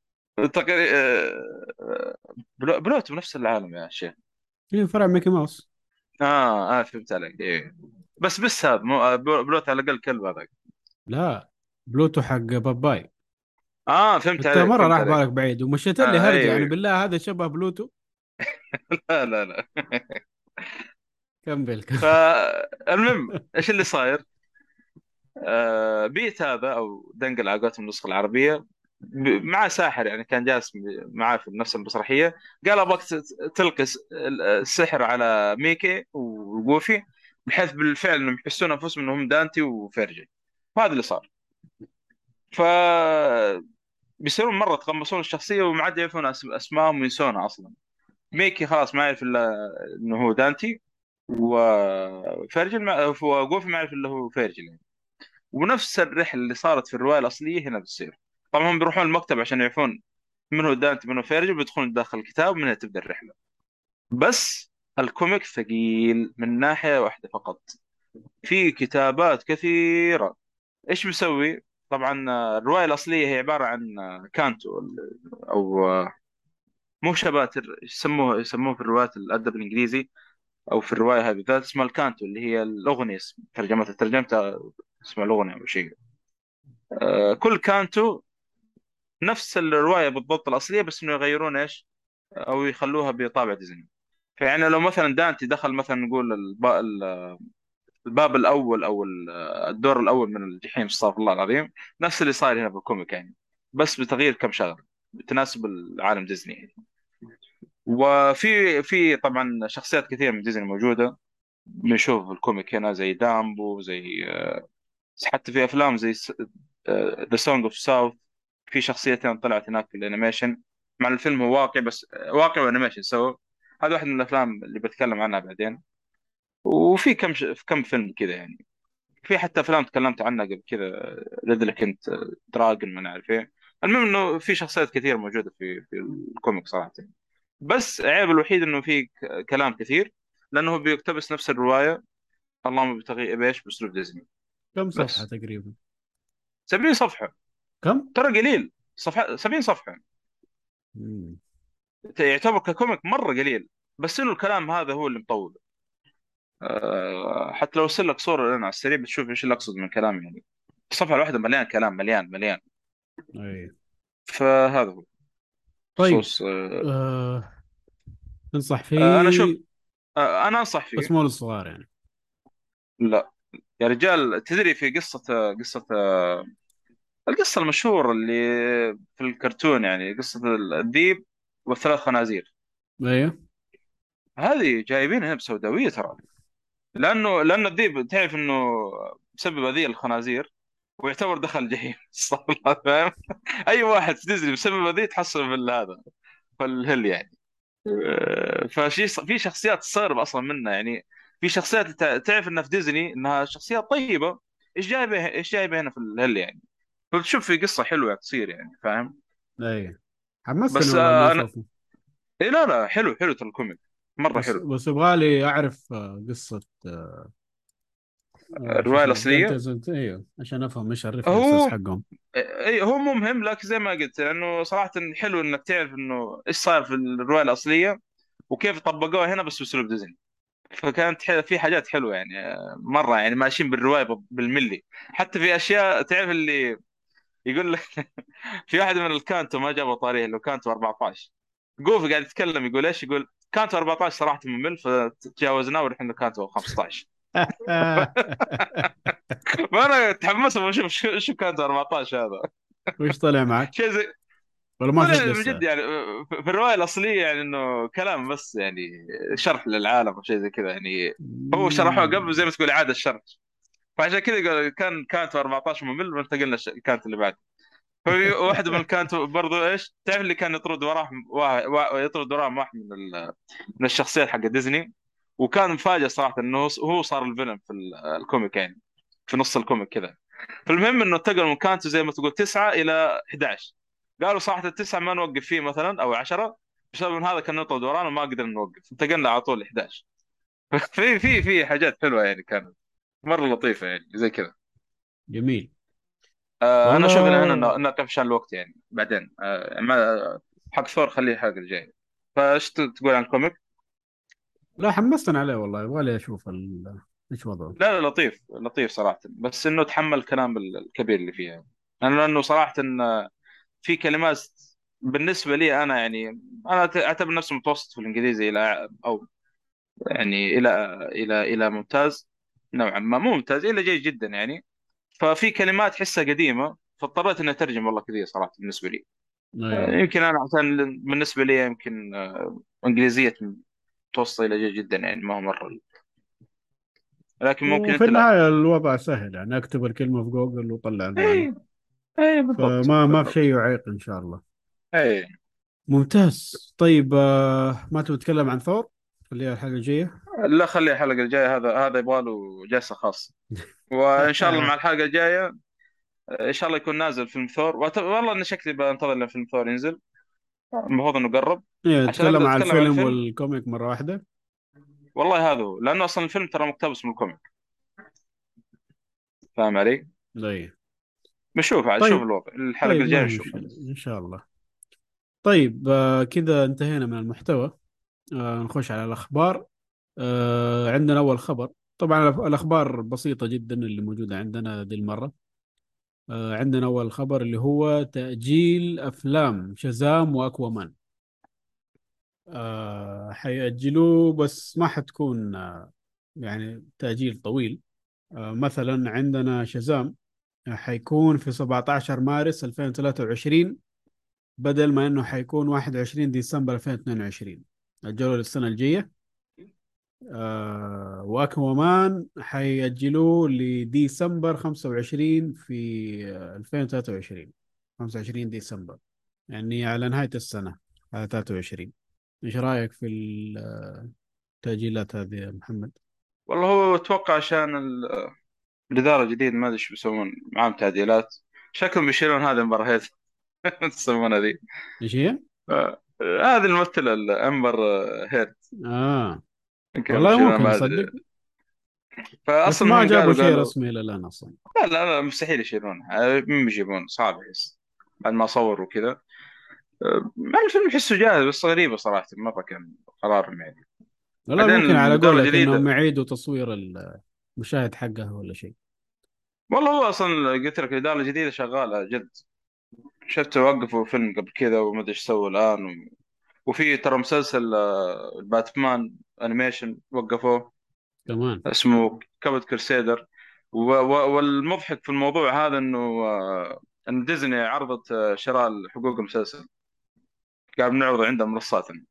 تقري- آه، بلو- بلوتو نفس العالم يا شيخ. إيه فرع ميكي ماوس. آه آه فهمت عليك إيه. بس بس هذا مو آه، بلوتو على الأقل كلب هذاك. لا بلوتو حق باباي. آه فهمت عليك فهمت راح بالك بعيد ومشيت لي آه هرجة أيوه. يعني بالله هذا شبه بلوتو. لا لا لا. كمل كمل. فالمهم إيش اللي صاير؟ آه بيت هذا أو دنقل على قولتهم النسخة العربية. معاه ساحر يعني كان جالس معاه في نفس المسرحية. قال أبغاك تلقي السحر على ميكي وجوفي بحيث بالفعل إنهم يحسون أنفسهم إنهم دانتي وفيرجل. وهذا اللي صار. ف بيصيرون مرة يتقمصون الشخصية وما عاد يعرفون أسمائهم وينسونها أصلا. ميكي خلاص ما يعرف إلا إنه هو دانتي وفيرجل ما ما يعرف إلا هو فيرجل يعني. ونفس الرحلة اللي صارت في الرواية الأصلية هنا بتصير. طبعا هم بيروحون المكتب عشان يعرفون من هو دانتي من هو فيرجل بيدخلون داخل الكتاب ومن هنا تبدأ الرحلة. بس ال comic ثقيل من ناحية واحدة فقط. في كتابات كثيرة. إيش بيسوي؟ طبعا آه، الرواية الأصلية هي عبارة عن آه، canto أو آه، مو chapters يسموه يسموه في الروايات الأدب الإنجليزي أو في الرواية هذه بالذات اسمها ال canto اللي هي الأغنية ترجمتها ترجمتها اسمها الأغنية أو شيء. كل canto نفس الرواية بالضبط الأصلية بس إنه يغيرون إيش أو يخلوها بطابع ديزني. فيعني لو مثلا دانتي دخل مثلا نقول الباب الأول أو ال- الدور الأول من الجحيم استغفر الله العظيم. نفس اللي صاير هنا بال comic يعني بس بتغيير كم شغلة بتناسب العالم ديزني. يعني. وفي في طبعا شخصيات كثيرة من ديزني موجودة بنشوف ال comic هنا زي دامبو زي آه، حتى في أفلام زي The Song of South في شخصيتين طلعت هناك في ال animation. مع الفيلم هو واقعي بس آه، واقعي و animation سوا هذا واحد من الأفلام اللي بتكلم عنها بعدين. وفي كم ش... في كم فيلم كذا يعني. في حتى أفلام تكلمت عنها قبل كذا The Reluctant Dragon ما نعرف إيه. المهم إنه في شخصيات كثير موجودة في في ال comic صراحة. بس عيب الوحيد إنه في ك- كلام كثير لأنه هو بيقتبس نفس الرواية اللهم بتغيير بإيش؟ بأسلوب ديزني. كم بس. صفحة تقريبا؟ 70 صفحة. كم؟ ترى قليل. صفحة 70 صفحة. مم. يعتبر ككوميك مرة قليل. بس إنه الكلام هذا هو اللي مطول. أه حتى لو ارسل لك صورة لنا على السريع بتشوف إيش اللي أقصد من كلام يعني. الصفحة الواحدة مليان كلام مليان مليان. أي. فهذا هو. طيب بخصوص أه آه... تنصح فيه؟ آه، أنا شوف- أه أنا أنصح فيه. بس مو للصغار يعني. لا. يا رجال تدري في قصة قصة القصة المشهورة اللي في الكرتون يعني قصة الذيب والثلاث خنازير. أيوه. هذه جايبينها بسوداوية ترى. لأنه لأن الذيب تعرف إنه بسبب أذية الخنازير ويعتبر دخل الجحيم. فاهم؟ أي واحد تدري بسبب أذية تحصل في هذا في ال hell يعني. أه، فشي في شخصيات تستغرب أصلا منها يعني. في شخصيات تع- تعرف إنها في ديزني إنها شخصيات طيبة إيش جايبه إيش جايبه هنا في ال hell يعني؟ فبتشوف في قصة حلوة تصير يعني فاهم؟ اي حمستني بس، آه، أشوفه. اي لا لا حلو حلو ترى ال comic. مرة بس حلو. بس يبغالي أعرف آه، قصة آه، آه،؟ الأصلية؟ fantasy- أيوه عشان أفهم إيش هو- ال references حقهم. اي هو مو مهم لكن زي ما قلت لأنه صراحة حلو إنك تعرف إنه إيش صار في الرواية الأصلية وكيف طبقوها هنا بس بأسلوب ديزني فكانت ح- في حاجات حلوة يعني مرة يعني ماشيين بالرواية بالملي. حتى في أشياء تعرف اللي يقول لك في واحد من ال canto ما جابوا طاريه لو canto 14 جوفي قاعد يتكلم يقول إيش؟ يقول canto 14 صراحة ممل فتجاوزناه ورحنا canto 15 فانا تحمست أشوف شو كانتو 14 هذا. وش طلع معك؟ شيء زي ولا ما من؟ جد يعني في الرواية الأصلية يعني إنه كلام بس يعني شرح للعالم أو شيء زي كذا يعني. هو شرحوه قبل زي ما تقول إعادة شرح فعشان كذا قال- كان كانت 14 ممل وانتقلنا كانت اللي بعد. ففي واحد من كانت برضو إيش؟ تعرف اللي كان يطرد وراه وا- يطرد وراه واحد من ال- من الشخصيات حق ديزني؟ وكان مفاجئ صراحة إنه هو- صار الفيلم في ال- ال comic يعني في نص ال comic كذا. فالمهم إنه انتقلوا من canto زي ما تقول 9 إلى 11 قالوا صراحة التسعة ما نوقف فيه مثلا أو 10 بسبب إن هذا كان يطرد ورانا وما قدرنا نوقف. انتقلنا على طول 11 في في في حاجات حلوة يعني كانت. مرة لطيفة يعني زي كذا. جميل. آه أنا والله- أشوف ان إحنا نقف عشان الوقت يعني بعدين آه ما حق ثور خليه الحلقة الجايه فايش تقول عن ال comic؟ لا حمستني عليه والله يبغالي أشوف ال- إيش وضعه. لا لا لطيف لطيف صراحة. بس إنه تحمل الكلام ال- الكبير اللي فيها. لأنه لأنه صراحة إن في كلمات بالنسبة لي أنا يعني أنا أعتبر نفسي متوسط في الإنجليزي إلى أو يعني إلى إلى إلى ممتاز نوعا ما. مو ممتاز إلى جيد جدا يعني. ففي كلمات احسها قديمة فاضطريت إني أترجم والله كثير صراحة بالنسبة لي. أيوه يمكن أنا عشان بالنسبة لي يمكن آه، إنجليزية متوسطة إلى جيد جدا يعني ما هو مرة. لكن ممكن وفي أنت لا. الوضع سهل يعني أكتب الكلمة في جوجل وطلع اي اي بالضبط فما ما. في شيء يعيق إن شاء الله. اي ممتاز. طيب آه ما تبي تتكلم عن ثور؟ خليها الحلقة الجاية؟ لا خلي الحلقة الجاية. هذا هذا يبغى له جلسة خاصة. وإن شاء الله مع الحلقة الجاية إن شاء الله يكون نازل فيلم ثور. والله أنا شكلي بنتظر لما فيلم ثور ينزل. المفروض إنه قرب إيه نتكلم عن الفيلم الفيلم. وال comic مرة واحدة. والله هذا هو. لأنه أصلا الفيلم ترى مقتبس من ال comic. فاهم علي؟ زي بنشوف عاد طيب. نشوف الوضع. الحلقة طيب الجاية نشوف إن شاء الله. طيب آه كذا انتهينا من المحتوى. آه نخش على الأخبار. آه عندنا أول خبر. طبعا الأخبار بسيطة جدا اللي موجودة عندنا دي المرة. آه عندنا أول خبر اللي هو تأجيل أفلام شازام وأكوامان. آه حيأجلوه بس ما حتكون آه يعني تأجيل طويل. آه مثلا عندنا شازام حيكون في 17 مارس 2023 بدل ما إنه حيكون 21 ديسمبر 2022 أجلوه للسنة الجاية. آه واكوامان حيأجلوه لديسمبر 25 في آه، 2023 25 ديسمبر. يعني على نهاية السنة على 23 إيش رأيك في ال- التأجيلات هذه يا محمد؟ والله هو أتوقع عشان ال- الإدارة الجديده ما أدري إيش بيسوون معاهم تعديلات. شكلهم بيشيلون هذه المباريات يسمونها ذي. إيش هي؟ آه، هذه الممثلة الامبر هيرد آه. يمكن والله ممكن ما. بس فاصلا ما جابوا شيء رسمي إلى الآن أصلا. لا لا لا مستحيل يشيلونها مين بيجيبون؟ صعب احس بعد ما صوروا وكذا. آه، مع الفيلم احسه جاهز بس غريبة صراحة مرة كان قرارهم يعني والله ممكن على قولك إنهم يعيدوا تصوير المشاهد حقها ولا شيء. والله هو أصلا قلت لك الاداره الجديده شغالة جد. شفت وقفوا فيلم قبل كذا وما أدري إيش سووا الآن. و... وفي ترى مسلسل آه، باتمان animation وقفوه. كمان. اسمه Caped Crusader و... و... والمضحك في الموضوع هذا إنه آه، إن ديزني عرضت آه، شراء حقوق المسلسل. قاعد بنعرض عندها منصاتنا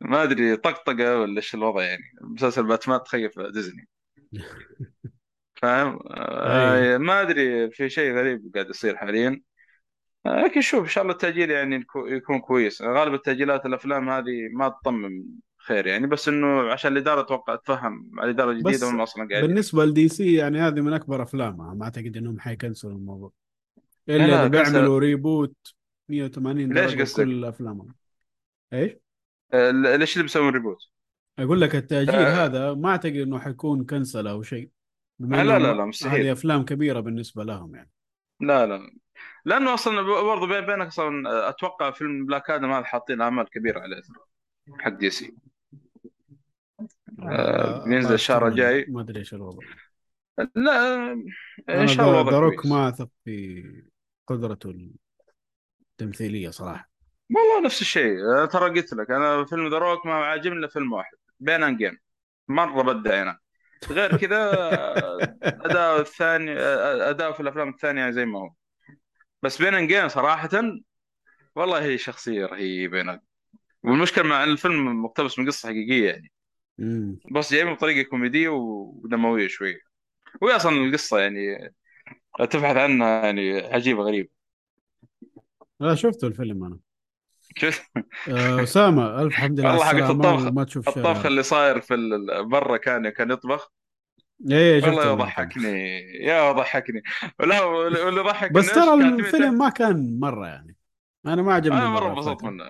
ما أدري طقطقة ولا إيش الوضع يعني. مسلسل باتمان تخيل في ديزني. فاهم. آه ما أدري في شيء غريب قاعد يصير حاليا. لكن شوف إن شاء الله التأجيل يعني يكو- يكون كويس غالبا التأجيلات الأفلام هذه ما تطمن خير يعني بس إنه عشان الإدارة أتوقع تفهم الاداره الجديده هم أصلا قاعدين بالنسبة ل DC يعني هذه من أكبر أفلامها ما أعتقد إنهم حيكنسلوا الموضوع لا، إلا بيعملوا reboot 180 ليش درجة؟ كل أفلامهم إيش؟ آه، ليش اللي بيسوون reboot؟ أقول لك التأجيل آه. هذا ما أعتقد إنه حيكون cancel أو شيء آه، لا، لا، لا، مستحيل. هذه أفلام كبيرة بالنسبة لهم يعني لا لا لأنه أصلا برضه بين بينك أصلا أتوقع فيلم Black Adam هذا حاطين امال كبيرة عليه حق DC الله- بينزل الله الشهر. الجاي. ما أدري إيش الوضع. لا إن شاء الله ذا الوضع روك كويس. ما أثق في قدرته التمثيلية صراحة. والله نفس الشيء. أنا ترى قلت لك أنا فيلم The Rock ما عاجبني إلا فيلم واحد Pain and Gain. مرة بدع أنا غير كذا أداء الثاني أداء في الأفلام الثانية زي ما هو. بس Pain and Gain صراحة والله هي شخصية رهيبة. والمشكلة مع إن الفيلم مقتبس من قصة حقيقية يعني. مم. بس جاي بطريقة كوميدية ودموية شوي. وهي أصلا القصة يعني تبحث عنها يعني عجيبة غريبة. لا شفته الفيلم أنا. شفت؟ آه، أسامة ألف حمد لله على والله حقت السلامة الطبخ- وما تشوف الطبخ اللي صاير في ال- برا كان كان يطبخ. إيه شفت والله المقطع. يضحكني. يا ضحكني لا واللي ضحك بس ترى الفيلم ما كان مرة يعني. أنا ما عجبني أنا مرة انبسطت منه.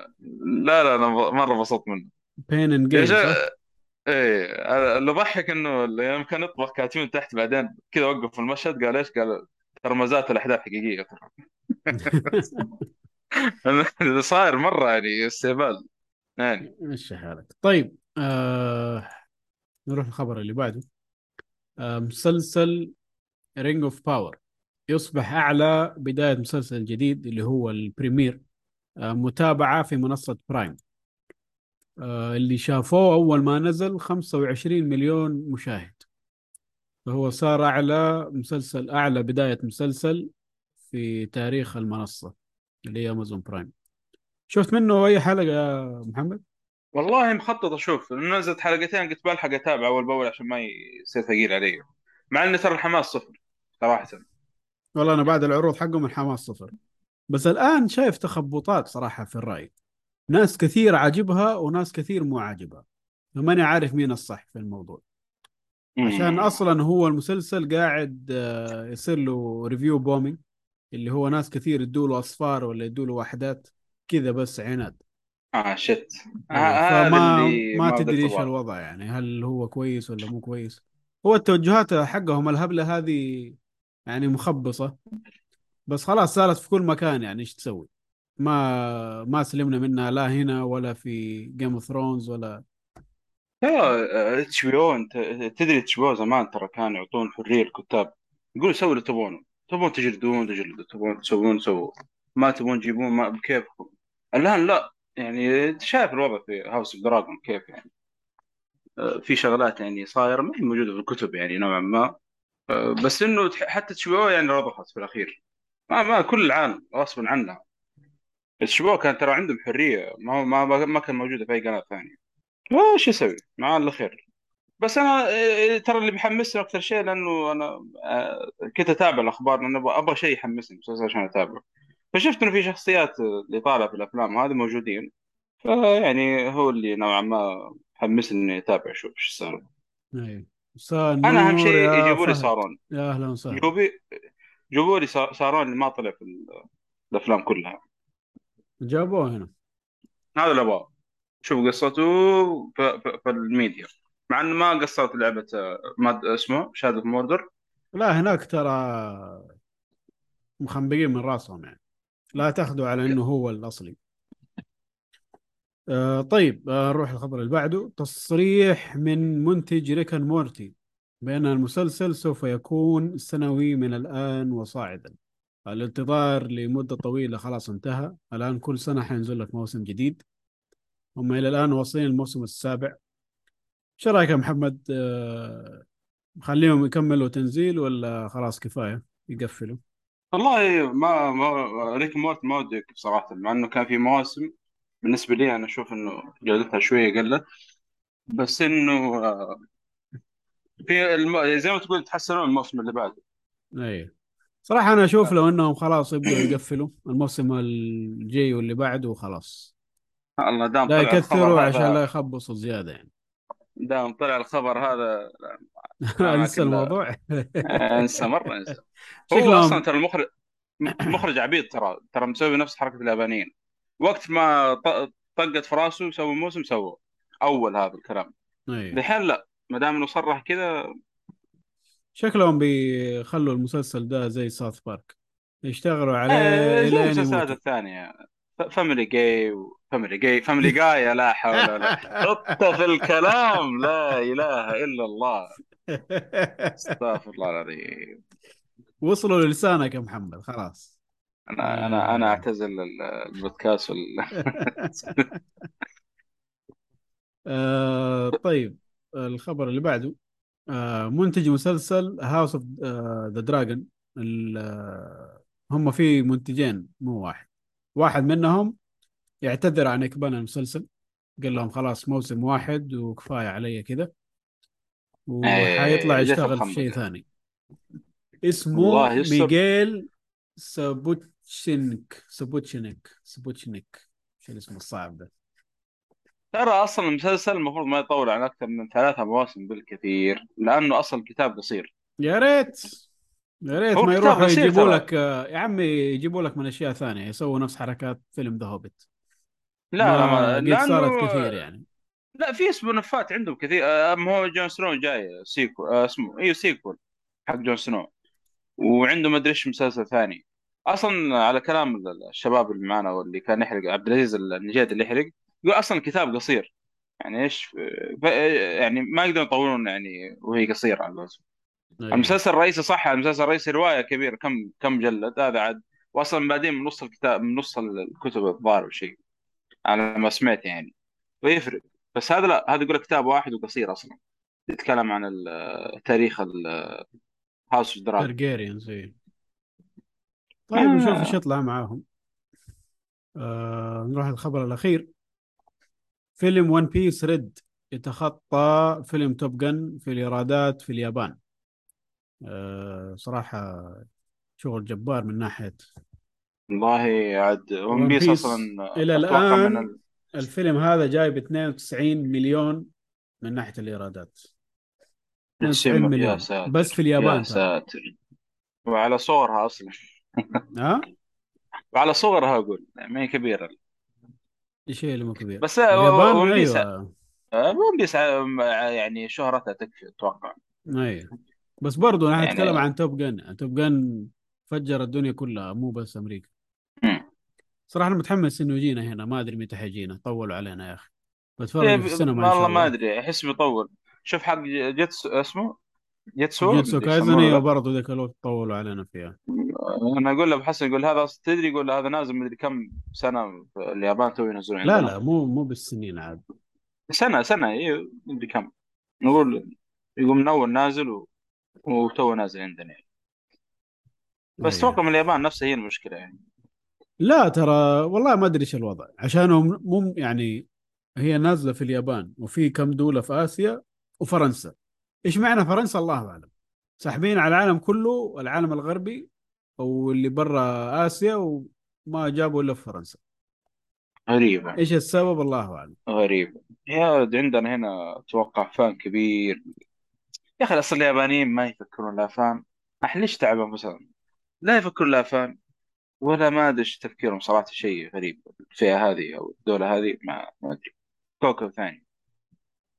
لا لا أنا مرة انبسطت منه. بين ان جيم؟ إيه اللي ضحك إنه يوم كان يطبخ كاتبين تحت بعدين كذا وقف في المشهد قال إيش؟ قال ترى ما زالت الأحداث حقيقية. ترى اللي صاير مرة يعني استهبال. يعني. مشي حالك؟ طيب آه... نروح الخبر اللي بعده. مسلسل Rings of Power يصبح أعلى بداية مسلسل جديد اللي هو ال premiere آه متابعة في منصة Prime آه اللي شافوه أول ما نزل 25 مليون مشاهد. فهو صار أعلى مسلسل أعلى بداية مسلسل في تاريخ المنصة اللي هي أمازون برايم شفت منه أي حلقة يا محمد؟ والله مخطط أشوف. نزلت حلقتين قلت بلحق أتابع أول بأول عشان ما يصير ثقيل علي. مع ان ترى الحماس صفر صراحة. والله أنا بعد العروض حقهم الحماس صفر. بس الآن شايف تخبطات صراحة في الرأي. ناس كثير عاجبها وناس كثير مو عاجبها. فماني عارف مين الصح في الموضوع. عشان. أصلا هو المسلسل قاعد آه، يصير له review bombing اللي هو ناس كثير يدوا له أصفار ولا يدوا له وحدات كذا بس عناد. آه shit. ه- أيوة، هذا فما اللي ما تدري إيش. الوضع. يعني هل هو كويس ولا مو كويس. هو التوجهات حقهم الهبلة هذه يعني مخبصة بس خلاص صارت في كل مكان يعني إيش تسوي؟ ما ما سلمنا منها لا هنا ولا في Game of Thrones ولا. HBO انت تدري HBO زمان ترى كانوا يعطون حرية للكتاب يقولوا سووا اللي تبونه. تبون تجلدون تجلدوا تبون تسوون سووا. ما تبون تجيبون ما بكيفكم. الآن لا. يعني شايف الوضع في House of Dragon كيف يعني؟ آه، في شغلات يعني صايرة ما هي موجودة في الكتب يعني نوعا ما. آه، بس إنه حتى أو يعني رضخت في الأخير. ما ما كل العالم غصبا عنها. أو كان ترى عندهم حرية ما ما ما كان موجودة في أي قناة ثانية. وش يسوي؟ مع الله خير بس أنا آه، ترى اللي بيحمسني أكثر شيء لأنه أنا كنت أتابع الأخبار لأنه أبغى شيء يحمسني عشان أتابعه. فشفت إنه في شخصيات اللي طالعة في الأفلام هذه موجودين. فيعني هو اللي نوعا ما حمسني إني أتابع أشوف إيش السالفه أنا أهم شيء يجيبوا لي صارون يا أهلا وسهلا. جوبي جيبوا لي صا- صارون اللي ما طلع في ال- الأفلام كلها. جابوه هنا. هذا اللي أبغاه. شوف قصته في, الميديا. مع إنه ما قصرت لعبة ما اسمه؟ Shadow Mordor لا هناك ترى مخنبقين من راسهم يعني. لا تاخذوا على إنه هو الأصلي. آه طيب آه نروح الخبر اللي بعده. تصريح من منتج Rick and Morty بأن المسلسل سوف يكون سنوي من الآن وصاعدا. الانتظار لمدة طويلة خلاص انتهى. الآن كل سنة حينزل لك موسم جديد. هم إلى الآن واصلين الموسم السابع. إيش رأيك يا محمد؟ آه، خليهم يكملوا تنزيل ولا خلاص كفاية؟ يقفلوا. والله ما ما ريك مورت ما ودي يوقف صراحة مع إنه كان في مواسم بالنسبة لي أنا أشوف إنه جودتها شوية قلت بس إنه آه، في الم... زي ما تقول تحسنون الموسم اللي بعده. اي صراحة أنا أشوف لو إنهم خلاص يبدأوا يقفلوا الموسم الجاي واللي بعده وخلاص الله دام لا يكثروا عشان لا يخبصوا زيادة يعني. دام طلع الخبر هذا انسى الموضوع. انسى مرة انسى هو أصلا ترى المخرج مخرج عبيط ترى ترى مسوي نفس حركة اليابانيين. وقت ما طقت في راسه يسوي موسم سوى أول هذا الكلام. اي الحين لا. ما دام إنه صرح كذا. شكلهم بيخلوا المسلسل ده زي South Park. يشتغلوا عليه آه، زي المسلسلات الثانية. Family Guy و Family Guy Family Guy لا حول ولا حط في الكلام لا إله إلا الله. أستغفر الله العظيم. وصلوا للسانك يا محمد خلاص. أنا أنا أنا. أعتزل ال- البودكاست وال... آه طيب الخبر اللي بعده آه منتج مسلسل House of the Dragon هم في منتجين مو واحد. واحد منهم يعتذر عن إكمال المسلسل. قال لهم خلاص موسم واحد وكفاية علي كذا. وحيطلع إيه، يشتغل في. شيء ثاني. اسمه. Miguel Sapochnik Sapochnik Sapochnik شو الاسم الصعب ده؟ ترى أصلا المسلسل المفروض ما يطول عن أكثر من ثلاثة مواسم بالكثير لأنه أصلا الكتاب قصير. يا ريت. يا ريت ما يروحوا يجيبوا. لك يا عمي يجيبوا لك من أشياء ثانية يسووا نفس حركات فيلم The Hobbit. لا لا ما قد صارت لأنه كثير يعني. لا في spin-off ات عندهم كثير. ما هو Jon Snow جاي sequel آه، اسمه إيوه sequel حق Jon Snow. وعنده ما أدري إيش مسلسل ثاني. أصلا على كلام الشباب اللي معنا واللي كان يحرق عبد العزيز النجاد اللي يحرق يقول أصلا الكتاب قصير. يعني إيش ف- يعني ما يقدرون يطولون يعني وهي قصيرة على الوزن أيوة. المسلسل الرئيسي صح المسلسل الرئيسي رواية كبيرة كم كم مجلد هذا عاد واصلا بعدين من نص الكتاب من نص الكتب الظاهر شيء على ما سمعت يعني. فيفرق بس هذا لا هذا يقول كتاب واحد وقصير أصلا. يتكلم عن تاريخ House of Dragon Targaryens طيب آه. نشوف إيش يطلع معاهم. آه نروح الخبر الأخير. فيلم One Piece Red يتخطى فيلم Top Gun في الإيرادات في اليابان. صراحة شغل جبار من ناحية والله عاد One Piece أصلا إلى الآن ال... الفيلم هذا جايب 92 مليون من ناحية الإيرادات. 92 يا مليون. ساتر بس في اليابان يا ساتر. وعلى صغرها أصلا. ها؟ وعلى صغرها أقول ما هي كبيرة. إيش هي اللي مو كبير. بس اليابان One Piece أيوه. One Piece يعني شهرتها تكفي أتوقع. أيوه. بس برضو أنا يعني- اتكلم عن Top Gun Top Gun فجر الدنيا كلها مو بس أمريكا. مم. صراحة أنا متحمس إنه يجينا هنا. ما أدري متى حيجينا. طولوا علينا يا أخي. بتفرج إيه، في السينما والله ما أدري. أحس بيطول. شوف حق جيتسو اسمه؟ Jujutsu Jujutsu Kaisen أيوه. برضه ذاك الوقت طولوا علينا فيها. أنا أقول له حسن يقول هذا تدري يقول هذا نازل مدري كم سنة في اليابان تو ينزلون لا لا مو مو بالسنين عاد. سنة سنة اي مدري كم. نقول يقول من أول نازل و... وتو نازل عندنا. يعني. بس. أتوقع من اليابان نفسها هي المشكلة يعني. لا ترى والله ما أدري إيش الوضع. عشانهم مو يعني هي نازلة في اليابان وفي كم دولة في آسيا وفرنسا. إيش معنى فرنسا؟ الله أعلم. ساحبين على العالم كله العالم الغربي واللي برا آسيا وما جابوا إلا في فرنسا. غريبة. إيش السبب؟ الله أعلم. غريبة. يا عندنا هنا أتوقع فان كبير. يا أخي اصل اليابانيين ما يفكرون لا فان أح ليش تعب انفسهم لا يفكرون لا فان ولا ما أدري إيش تفكيرهم صراحة شيء غريب. الفئة هذه أو الدولة هذه ما ما أدري. كوكب ثاني.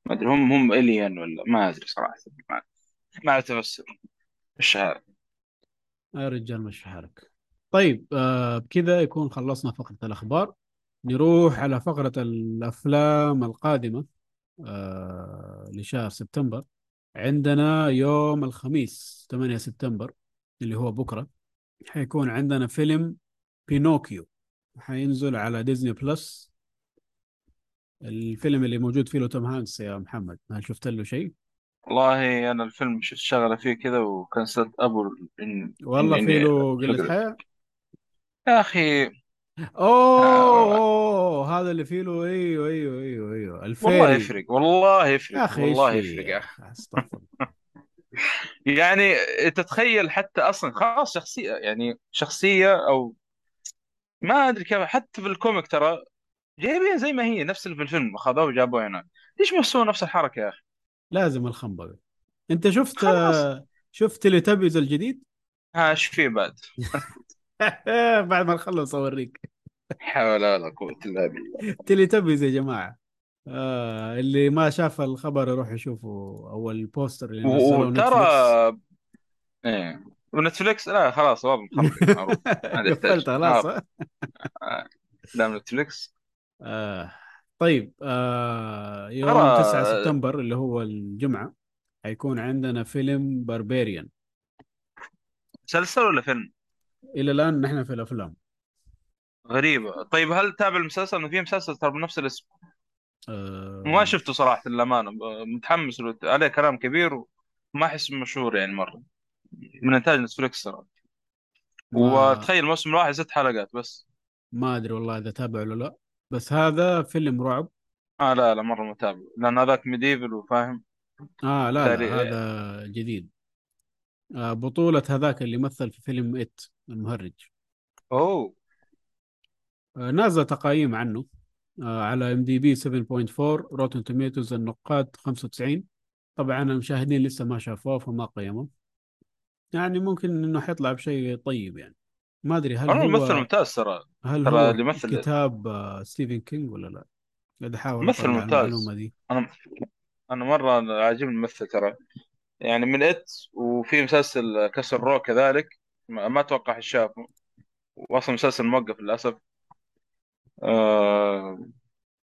ما أدري هم هم الين ولا ما أدري صراحة. ما ما افسر إيش هذا؟ يا رجال مش حالك. طيب آه بكذا يكون خلصنا فقرة الأخبار. نروح على فقرة الأفلام القادمة آه لشهر سبتمبر. عندنا يوم الخميس 8 سبتمبر اللي هو بكرة حيكون عندنا فيلم Pinocchio حينزل على Disney Plus الفيلم اللي موجود فيه له Tom Hanks يا محمد هل شفت له شيء؟ والله أنا الفيلم شفت شغله فيه كذا وكنسلت أبو إن والله إن- في له قلة أشغله. حياة يا أخي اوه اوه هذا اللي فيه له أيوه أيوه أيوه أيوه الفيري والله يفرق والله يفرق يا أخي والله يفرق. أستغفر. يعني تتخيل حتى أصلا خلاص شخصية يعني شخصية أو ما أدري كيف حتى في ال comic ترى جايبين زي ما هي نفس اللي في الفيلم أخذوها وجابوها هنا ليش ما يسوون نفس الحركة يا أخي؟ لازم الخنبقة. أنت شفت خلاص. آه، شفت Teletubbies الجديد؟ ها إيش فيه بعد؟ بعد ما نخلص أوريك. حول ولا قوة إلا بالله. Teletubbies يا جماعة. آه اللي ما شاف الخبر يروح يشوفه أو ال poster اللي نزلوه وترى إيه. و Netflix لا خلاص واضح معروف. قفلت خلاص؟ دام Netflix. آه طيب آه يوم ترى- 9 سبتمبر اللي هو الجمعة حيكون عندنا فيلم Barbarian مسلسل ولا فيلم؟ إلى الآن نحن في الأفلام. غريبة. طيب هل تابع المسلسل؟ انه في مسلسل ترى بنفس الاسم. آه. ما شفته صراحة للأمانة. متحمس له. عليه كلام كبير وما أحس مشهور يعني مرة. من إنتاج Netflix ترى ما, وتخيل الموسم الواحد ست حلقات بس. ما أدري والله إذا تابع ولا لا. بس هذا فيلم رعب. آه لا لا مرة متابع. لأن هذاك Medieval وفاهم. آه لا. لا هذا جديد. آه بطولة هذاك اللي مثل في فيلم It. المهرج. أوه. آه نازل تقييم عنه. آه على IMDb 7.4 Rotten Tomatoes النقاد 95 طبعا المشاهدين لسه ما شافوه فما قيموا. يعني ممكن إنه حيطلع بشيء طيب يعني. ما أدري هل هو ممثل ممتاز ترى. هل ترى هو اللي يمثل- كتاب آه ستيفن كينج ولا لا؟ قاعد أحاول ممثل ممتاز. دي. أنا أنا مرة عاجبني الممثل ترى. يعني من It وفي مسلسل Castle Rock كذلك. ما أتوقع شافه وأصلا مسلسل موقف للأسف. آه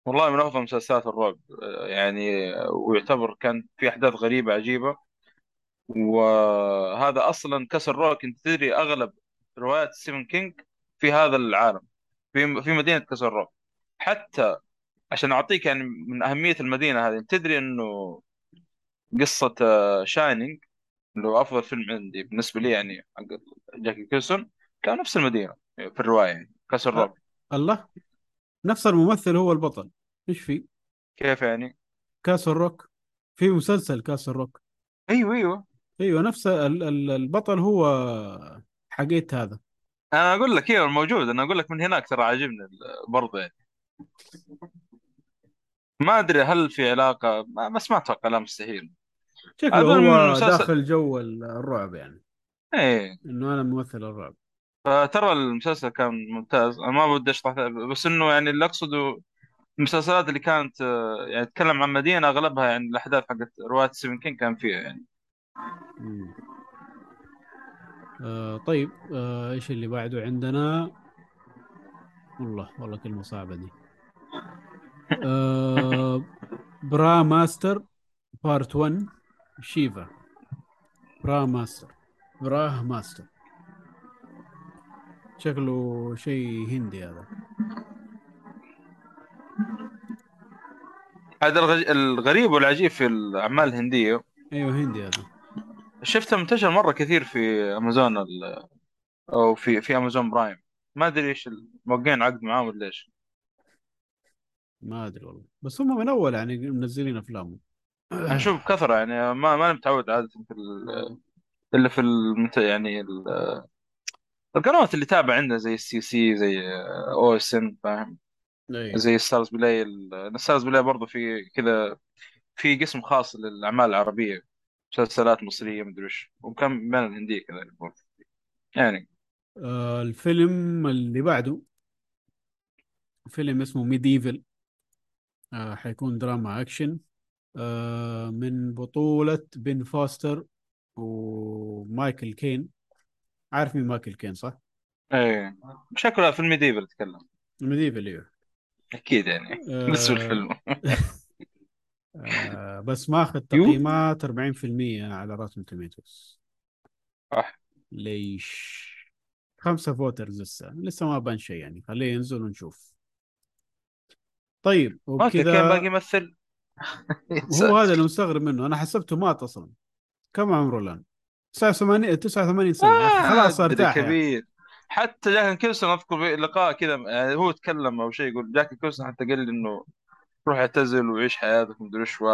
والله من أفضل مسلسلات الرعب. آه، يعني ويعتبر كان في أحداث غريبة عجيبة. وهذا أصلا Castle Rock كنت تدري أغلب روايات ستيفن كينج في هذا العالم. في في مدينة Castle Rock حتى عشان أعطيك يعني من أهمية المدينة هذه تدري إنه قصة Shining اللي هو أفضل فيلم عندي بالنسبة لي يعني حق جاك نيكلسون كان نفس المدينة في الرواية يعني Castle Rock الله. نفس الممثل هو البطل. إيش في؟ كيف يعني؟ كاس الروك في مسلسل كاس الروك أيوه أيوه. أيوه نفس ال- ال- البطل هو حقيت هذا. أنا أقول لك أيوه موجود. أنا أقول لك من هناك ترى عاجبني ال- برضه يعني. ما أدري هل في علاقة ما بس ما أتوقع لا مستحيل. شكله هو داخل جو ال- الرعب يعني. إيه. إنه أنا ممثل الرعب. فترى المسلسل كان ممتاز. أنا ما بدي اشرح بس إنه يعني اللي أقصده المسلسلات اللي كانت يعني تتكلم عن مدينة أغلبها يعني الأحداث حقت رواية ستيفن كينج كان فيها يعني. مم. آه طيب آه إيش اللي بعده عندنا؟ والله والله كلمة صعبة دي. آه Brahmastra Part 1 Shiva Brahmastra Brahmastra شكله شيء هندي هذا هذا الغ- الغريب والعجيب في الأعمال الهندية. أيوه هندي هذا. شفته منتشر مرة كثير في أمازون ال- أو في في أمازون برايم. ما أدري إيش موقعين عقد معاهم ولا إيش. ما أدري والله. بس هم من أول يعني منزلين افلام أنا أشوف بكثرة يعني ما ما أنا متعود عادة في ال- الا في المت... يعني ال- القنوات اللي تابع عندنا زي السي سي زي OSN فاهم؟ أيوه زي Starzplay ال- Starzplay برضه في كذا في قسم خاص للأعمال العربية مسلسلات مصرية مدري إيش وكم بين الهندية كذا يعني آه الفيلم اللي بعده فيلم اسمه Medieval آه حيكون دراما أكشن. من بطولة بن فوستر ومايكل كين. عارف مين مايكل كين صح؟ إيه شكله في ال Medieval تتكلم Medieval أيوه أكيد يعني آه، نسوا الفيلم. آه بس ماخذ. تقييمات 40% على Rotten Tomatoes صح. ليش؟ خمسة voters لسه لسه ما بان شيء يعني. خليه ينزل ونشوف. طيب وبكذا باقي يمثل. هو هذا اللي مستغرب منه. أنا حسبته مات أصلا. كم عمره الآن؟ 89 89 سنة. أخي خلاص أخي. كبير. حتى جاك كيلسون أذكر في لقاء كذا يعني هو تكلم أو شيء يقول جاك كيلسون حتى قال لي إنه روح اعتزل وعيش حياتك مدري إيش و.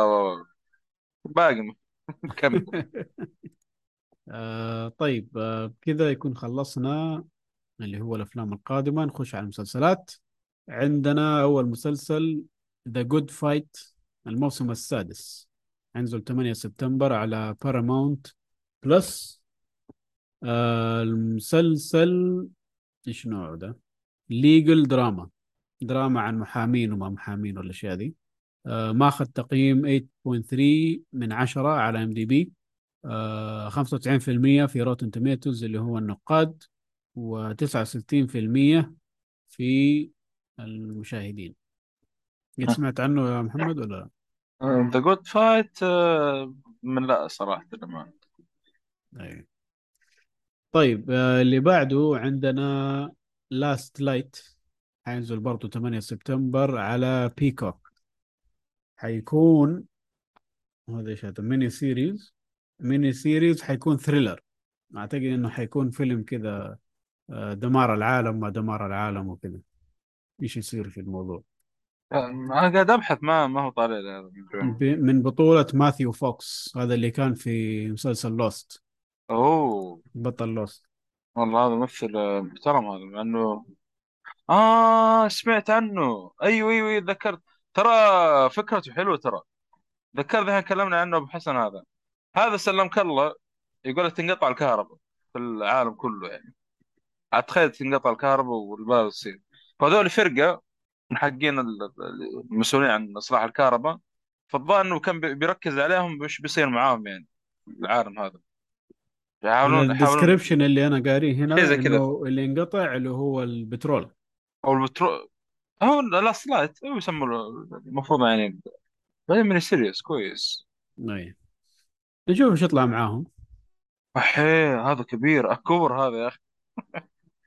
باقي. مكمل آه طيب آه كذا يكون خلصنا اللي هو الأفلام القادمة. نخش على المسلسلات. عندنا أول مسلسل The Good Fight الموسم السادس. ينزل 8 سبتمبر على Paramount Plus آه المسلسل إيش نوعه ده؟ legal drama دراما عن محامين وما محامين والأشياء دي. آه ماخذ تقييم 8.3 من 10 على IMDb 95% في Rotten Tomatoes اللي هو النقاد و69% في المشاهدين. قد سمعت عنه يا محمد ولا لا؟ The Good Fight من لا صراحة أيوة. طيب آه، اللي بعده عندنا Last Light حينزل برضه 8 سبتمبر على Peacock حيكون هذا إيش هذا؟ mini series mini series حيكون thriller أعتقد إنه حيكون فيلم كذا آه، دمار العالم ما دمار العالم وكذا. إيش يصير في الموضوع؟ أنا قاعد أبحث ما ما هو طالع لي من جوا. ب- من بطولة ماثيو فوكس هذا اللي كان في مسلسل Lost. أوه. بطل Lost. والله هذا ممثل محترم هذا مع انه آه سمعت عنه. أيوه أيوه أيوة، ذكرت. ترى فكرته حلوة ترى. ذكرت إحنا تكلمنا عنه أبو حسن هذا. هذا سلمك الله يقول لك تنقطع الكهرباء في العالم كله يعني. اتخيل تنقطع الكهرباء والبلد تصير فهذول فرقة حقين ال- المسؤولين عن إصلاح الكهرباء فالظاهر إنه كان بي- بيركز عليهم وش بيصير معاهم يعني العالم هذا. يحاولون يحاولون الديسكربشن اللي أنا قاريه هنا زي كذا. اللي انقطع اللي هو البترول. أو البترول. هو الاصلات هو يسموا له- المفروض يعني بعدين من series كويس. اي نشوف إيش يطلع معاهم. احيه هذا كبير أكبر هذا يا أخي.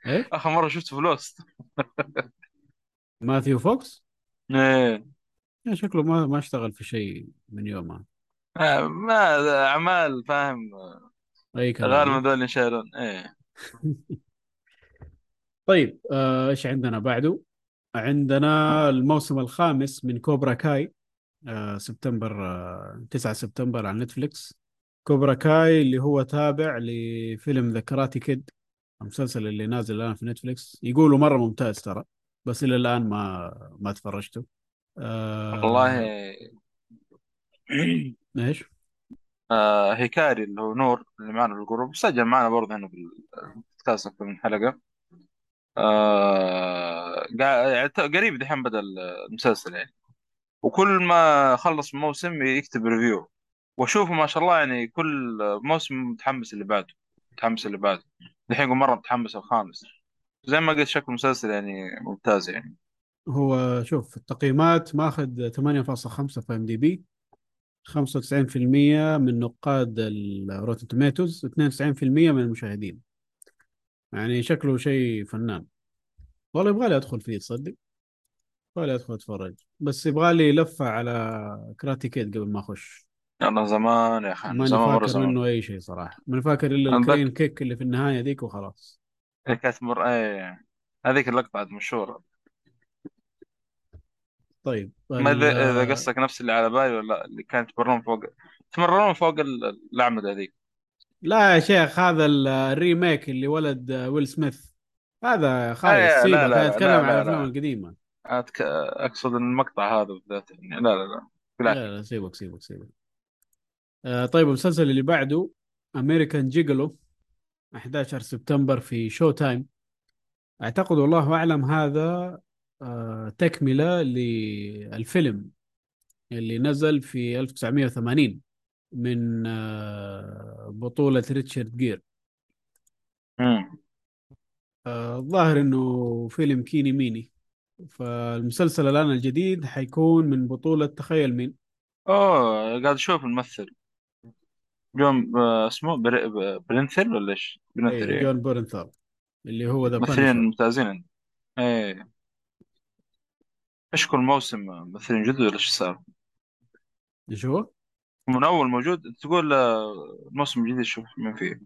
إيه؟ آخر مرة شفته في Lost. ماثيو فوكس؟ إيه. شكله ما ما اشتغل في شيء من يومها آه، ما أعمال فاهم. أي كلام. غالبا ذول ينشالون إيه. طيب آه، إيش عندنا بعده؟ عندنا الموسم الخامس من Cobra Kai آه، سبتمبر آه، 9 سبتمبر على Netflix. Cobra Kai اللي هو تابع لفيلم The Kid المسلسل اللي نازل الآن في Netflix. يقولوا مرة ممتاز ترى. بس إلى الآن ما ما تفرجته آه، والله إيش؟ آه هيكاري اللي هو نور اللي معنا في ال group سجل معنا برضه هنا في البودكاست أكثر من حلقة آه يعني قريب دحين بدأ المسلسل يعني. وكل ما خلص موسم يكتب review واشوفه ما شاء الله يعني كل موسم متحمس اللي بعده متحمس اللي بعده. دحين مرة متحمس الخامس. زي ما قلت شكل المسلسل يعني ممتاز يعني. هو شوف التقييمات ماخذ 8.5 في IMDb 95% من نقاد ال Rotten Tomatoes 92% من المشاهدين. يعني شكله شيء فنان. والله يبغى أدخل فيه تصدق؟ يبغى أدخل أتفرج. بس يبغى لي لفة على Karate Kid قبل ما أخش. أنا زمان يا أخي ماني زمان مرة فاكر زمان. منه أي شيء صراحة. ماني فاكر إلا ال crane kick اللي في النهاية ذيك وخلاص. كانت مر إيه هذيك اللقطه عاد مشهورة. طيب ما ال- إذا اذا قصدك نفس اللي على بالي ولا لا اللي كانت تمرون فوق تمرون فوق ال- الاعمده هذيك. لا يا شيخ هذا ال- remake اللي ولد ويل سميث هذا خايس إيه لا سيبك لا لا يتكلم لا عن لا الأفلام لا. القديمة. أتك... أقصد المقطع هذا بالذات يعني. لا لا لا لا لا لا سيبك سيبك سيبك. آه طيب المسلسل اللي بعده American Gigolo 11 سبتمبر في Showtime. أعتقد والله أعلم هذا آه تكملة للفيلم اللي نزل في 1980 من آه بطولة ريتشارد جير. آه، الظاهر إنه فيلم كيني ميني. فالمسلسل الآن الجديد حيكون من بطولة تخيل مين. أوه قاعد أشوف الممثل. جون آه، اسمه بر... ب- برينثل ولا إيش؟ برينثل اي إيه جون بورنثال اللي هو ذا ممثل ال Punisher ممتازين. إيه إيش كل موسم ممثلين جدد ولا إيش صار؟ إيش هو؟ من أول موجود تقول آه، الموسم الجديد شوف من فيه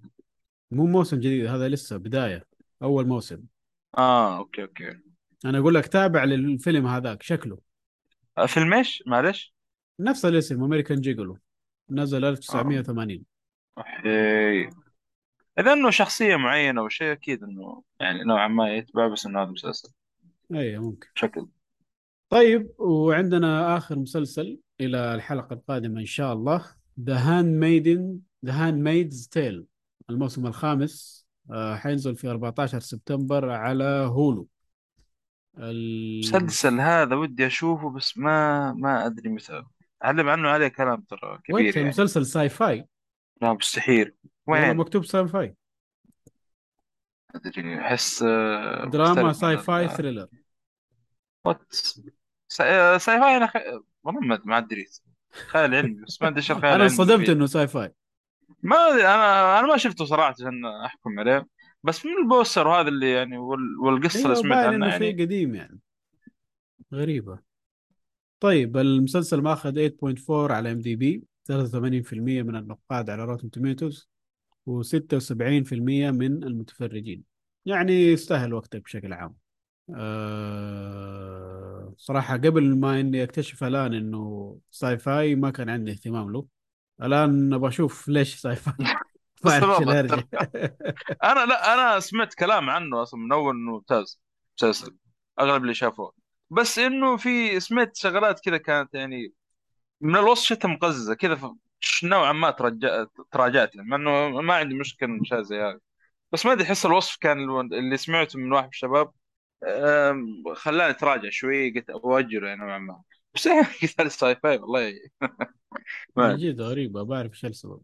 مو موسم جديد هذا لسه بداية أول موسم آه okay okay أنا أقول لك تابع للفيلم هذاك شكله آه، فيلم إيش؟ معلش؟ نفس الاسم American Gigolo نزل آه. 1980 okay. إذا إنه شخصية معينة أو شيء أكيد إنه يعني نوعا ما يتبع بس إنه هذا مسلسل. اي ممكن. شكل طيب وعندنا آخر مسلسل إلى الحلقة القادمة إن شاء الله. The Handmaiden The Handmaid's Tale الموسم الخامس آه، حينزل في 14 سبتمبر على Hulu. ال... المسلسل هذا ودي أشوفه بس ما ما أدري متى. علم عنه عليه كلام ترى كبير wait يعني. المسلسل sci-fi؟ لا مستحيل. وين؟ مكتوب sci-fi. أدري أحس آه، دراما sci-fi ال- thriller. What sci sci-fi أنا خ... والله ما أدري. خيال علمي بس ما أدري إيش الخيال أنا اللي انصدمت إنه sci-fi. ما أنا أنا ما شفته صراحة عشان أحكم عليه. بس من البوستر وهذا اللي يعني وال... والقصة اللي أيوه سمعت عنها إنه شيء يعني. قديم يعني. غريبة. طيب المسلسل ماخذ 8.4 على IMDb 83% من النقاد على Rotten Tomatoes و76% من المتفرجين. يعني يستاهل وقتك بشكل عام. أه صراحة قبل ما إني أكتشف الآن إنه sci-fi ما كان عندي اهتمام له. الآن أبغى أشوف ليش sci fi أنا لا أنا سمعت كلام عنه أصلا من أول إنه ممتاز. مسلسل أغلب اللي شافوه. بس إنه في سمعت شغلات كذا كانت يعني من الوصف شتها مقززة كذا نوعا ما ترجع تراجعت له مع إنه ما عندي مشكلة من شيء زي هذا. بس ما أدري أحس الوصف كان اللي سمعته من واحد من الشباب خلاني أتراجع شوي قلت أوجره يعني نوعا ما. بس يعني هذا sci-fi والله. جد غريبة بعرف إيش السبب.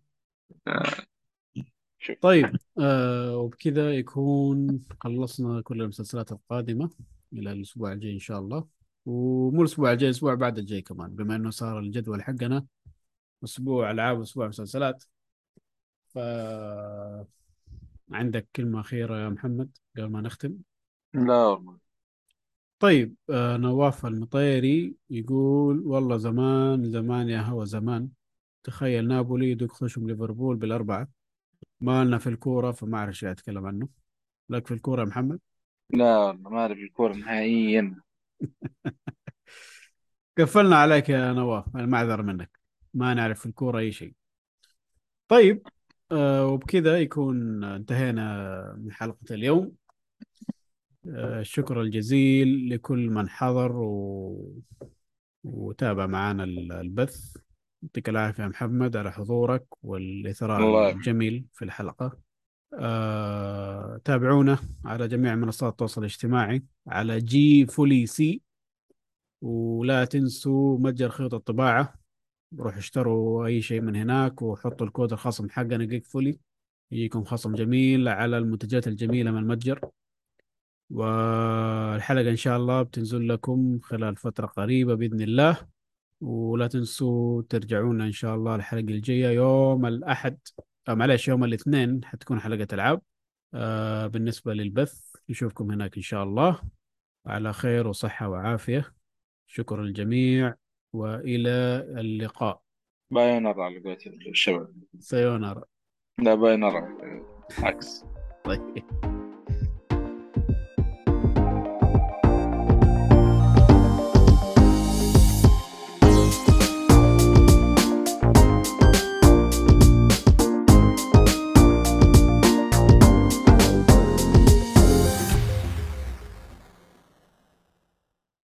شوف. طيب آه وبكذا يكون خلصنا كل المسلسلات القادمة. إلى الأسبوع الجاي إن شاء الله. ومو الأسبوع الجاي الأسبوع بعد الجاي كمان بما إنه صار الجدول حقنا أسبوع ألعاب وأسبوع مسلسلات. ف عندك كلمة أخيرة يا محمد قبل ما نختم؟ لا والله. طيب آه نواف المطيري يقول والله زمان زمان يا هوا زمان. تخيل نابولي يدق خشم ليفربول بالأربعة. ما لنا في الكورة فما أعرف شيء أتكلم عنه. لك في الكورة يا محمد؟ لا والله ما اعرف الكورة نهائيا. قفلنا عليك يا نواف المعذرة منك. ما نعرف في الكورة أي شيء. طيب آه وبكذا يكون انتهينا من حلقة اليوم. آه الشكر الجزيل لكل من حضر و... وتابع معنا ال- البث. يعطيك العافية يا محمد على حضورك والإثراء الله الجميل في الحلقة. آه تابعونا على جميع منصات التواصل الاجتماعي على جي فولي سي ولا تنسوا متجر خيوط الطباعة. روحوا اشتروا أي شيء من هناك وحطوا الكود الخصم حقنا جيك فولي يجيكم خصم جميل على المنتجات الجميلة من المتجر. والحلقة إن شاء الله بتنزل لكم خلال فترة قريبة بإذن الله. ولا تنسوا ترجعونا إن شاء الله الحلقة الجاية يوم الأحد. آه معلش يوم الاثنين حتكون حلقة ألعاب. آه بالنسبة للبث نشوفكم هناك إن شاء الله. على خير وصحة وعافية. شكرا للجميع وإلى اللقاء. بايونرا على قولة الشباب سيونارا لا بايونرا عكس. طيب.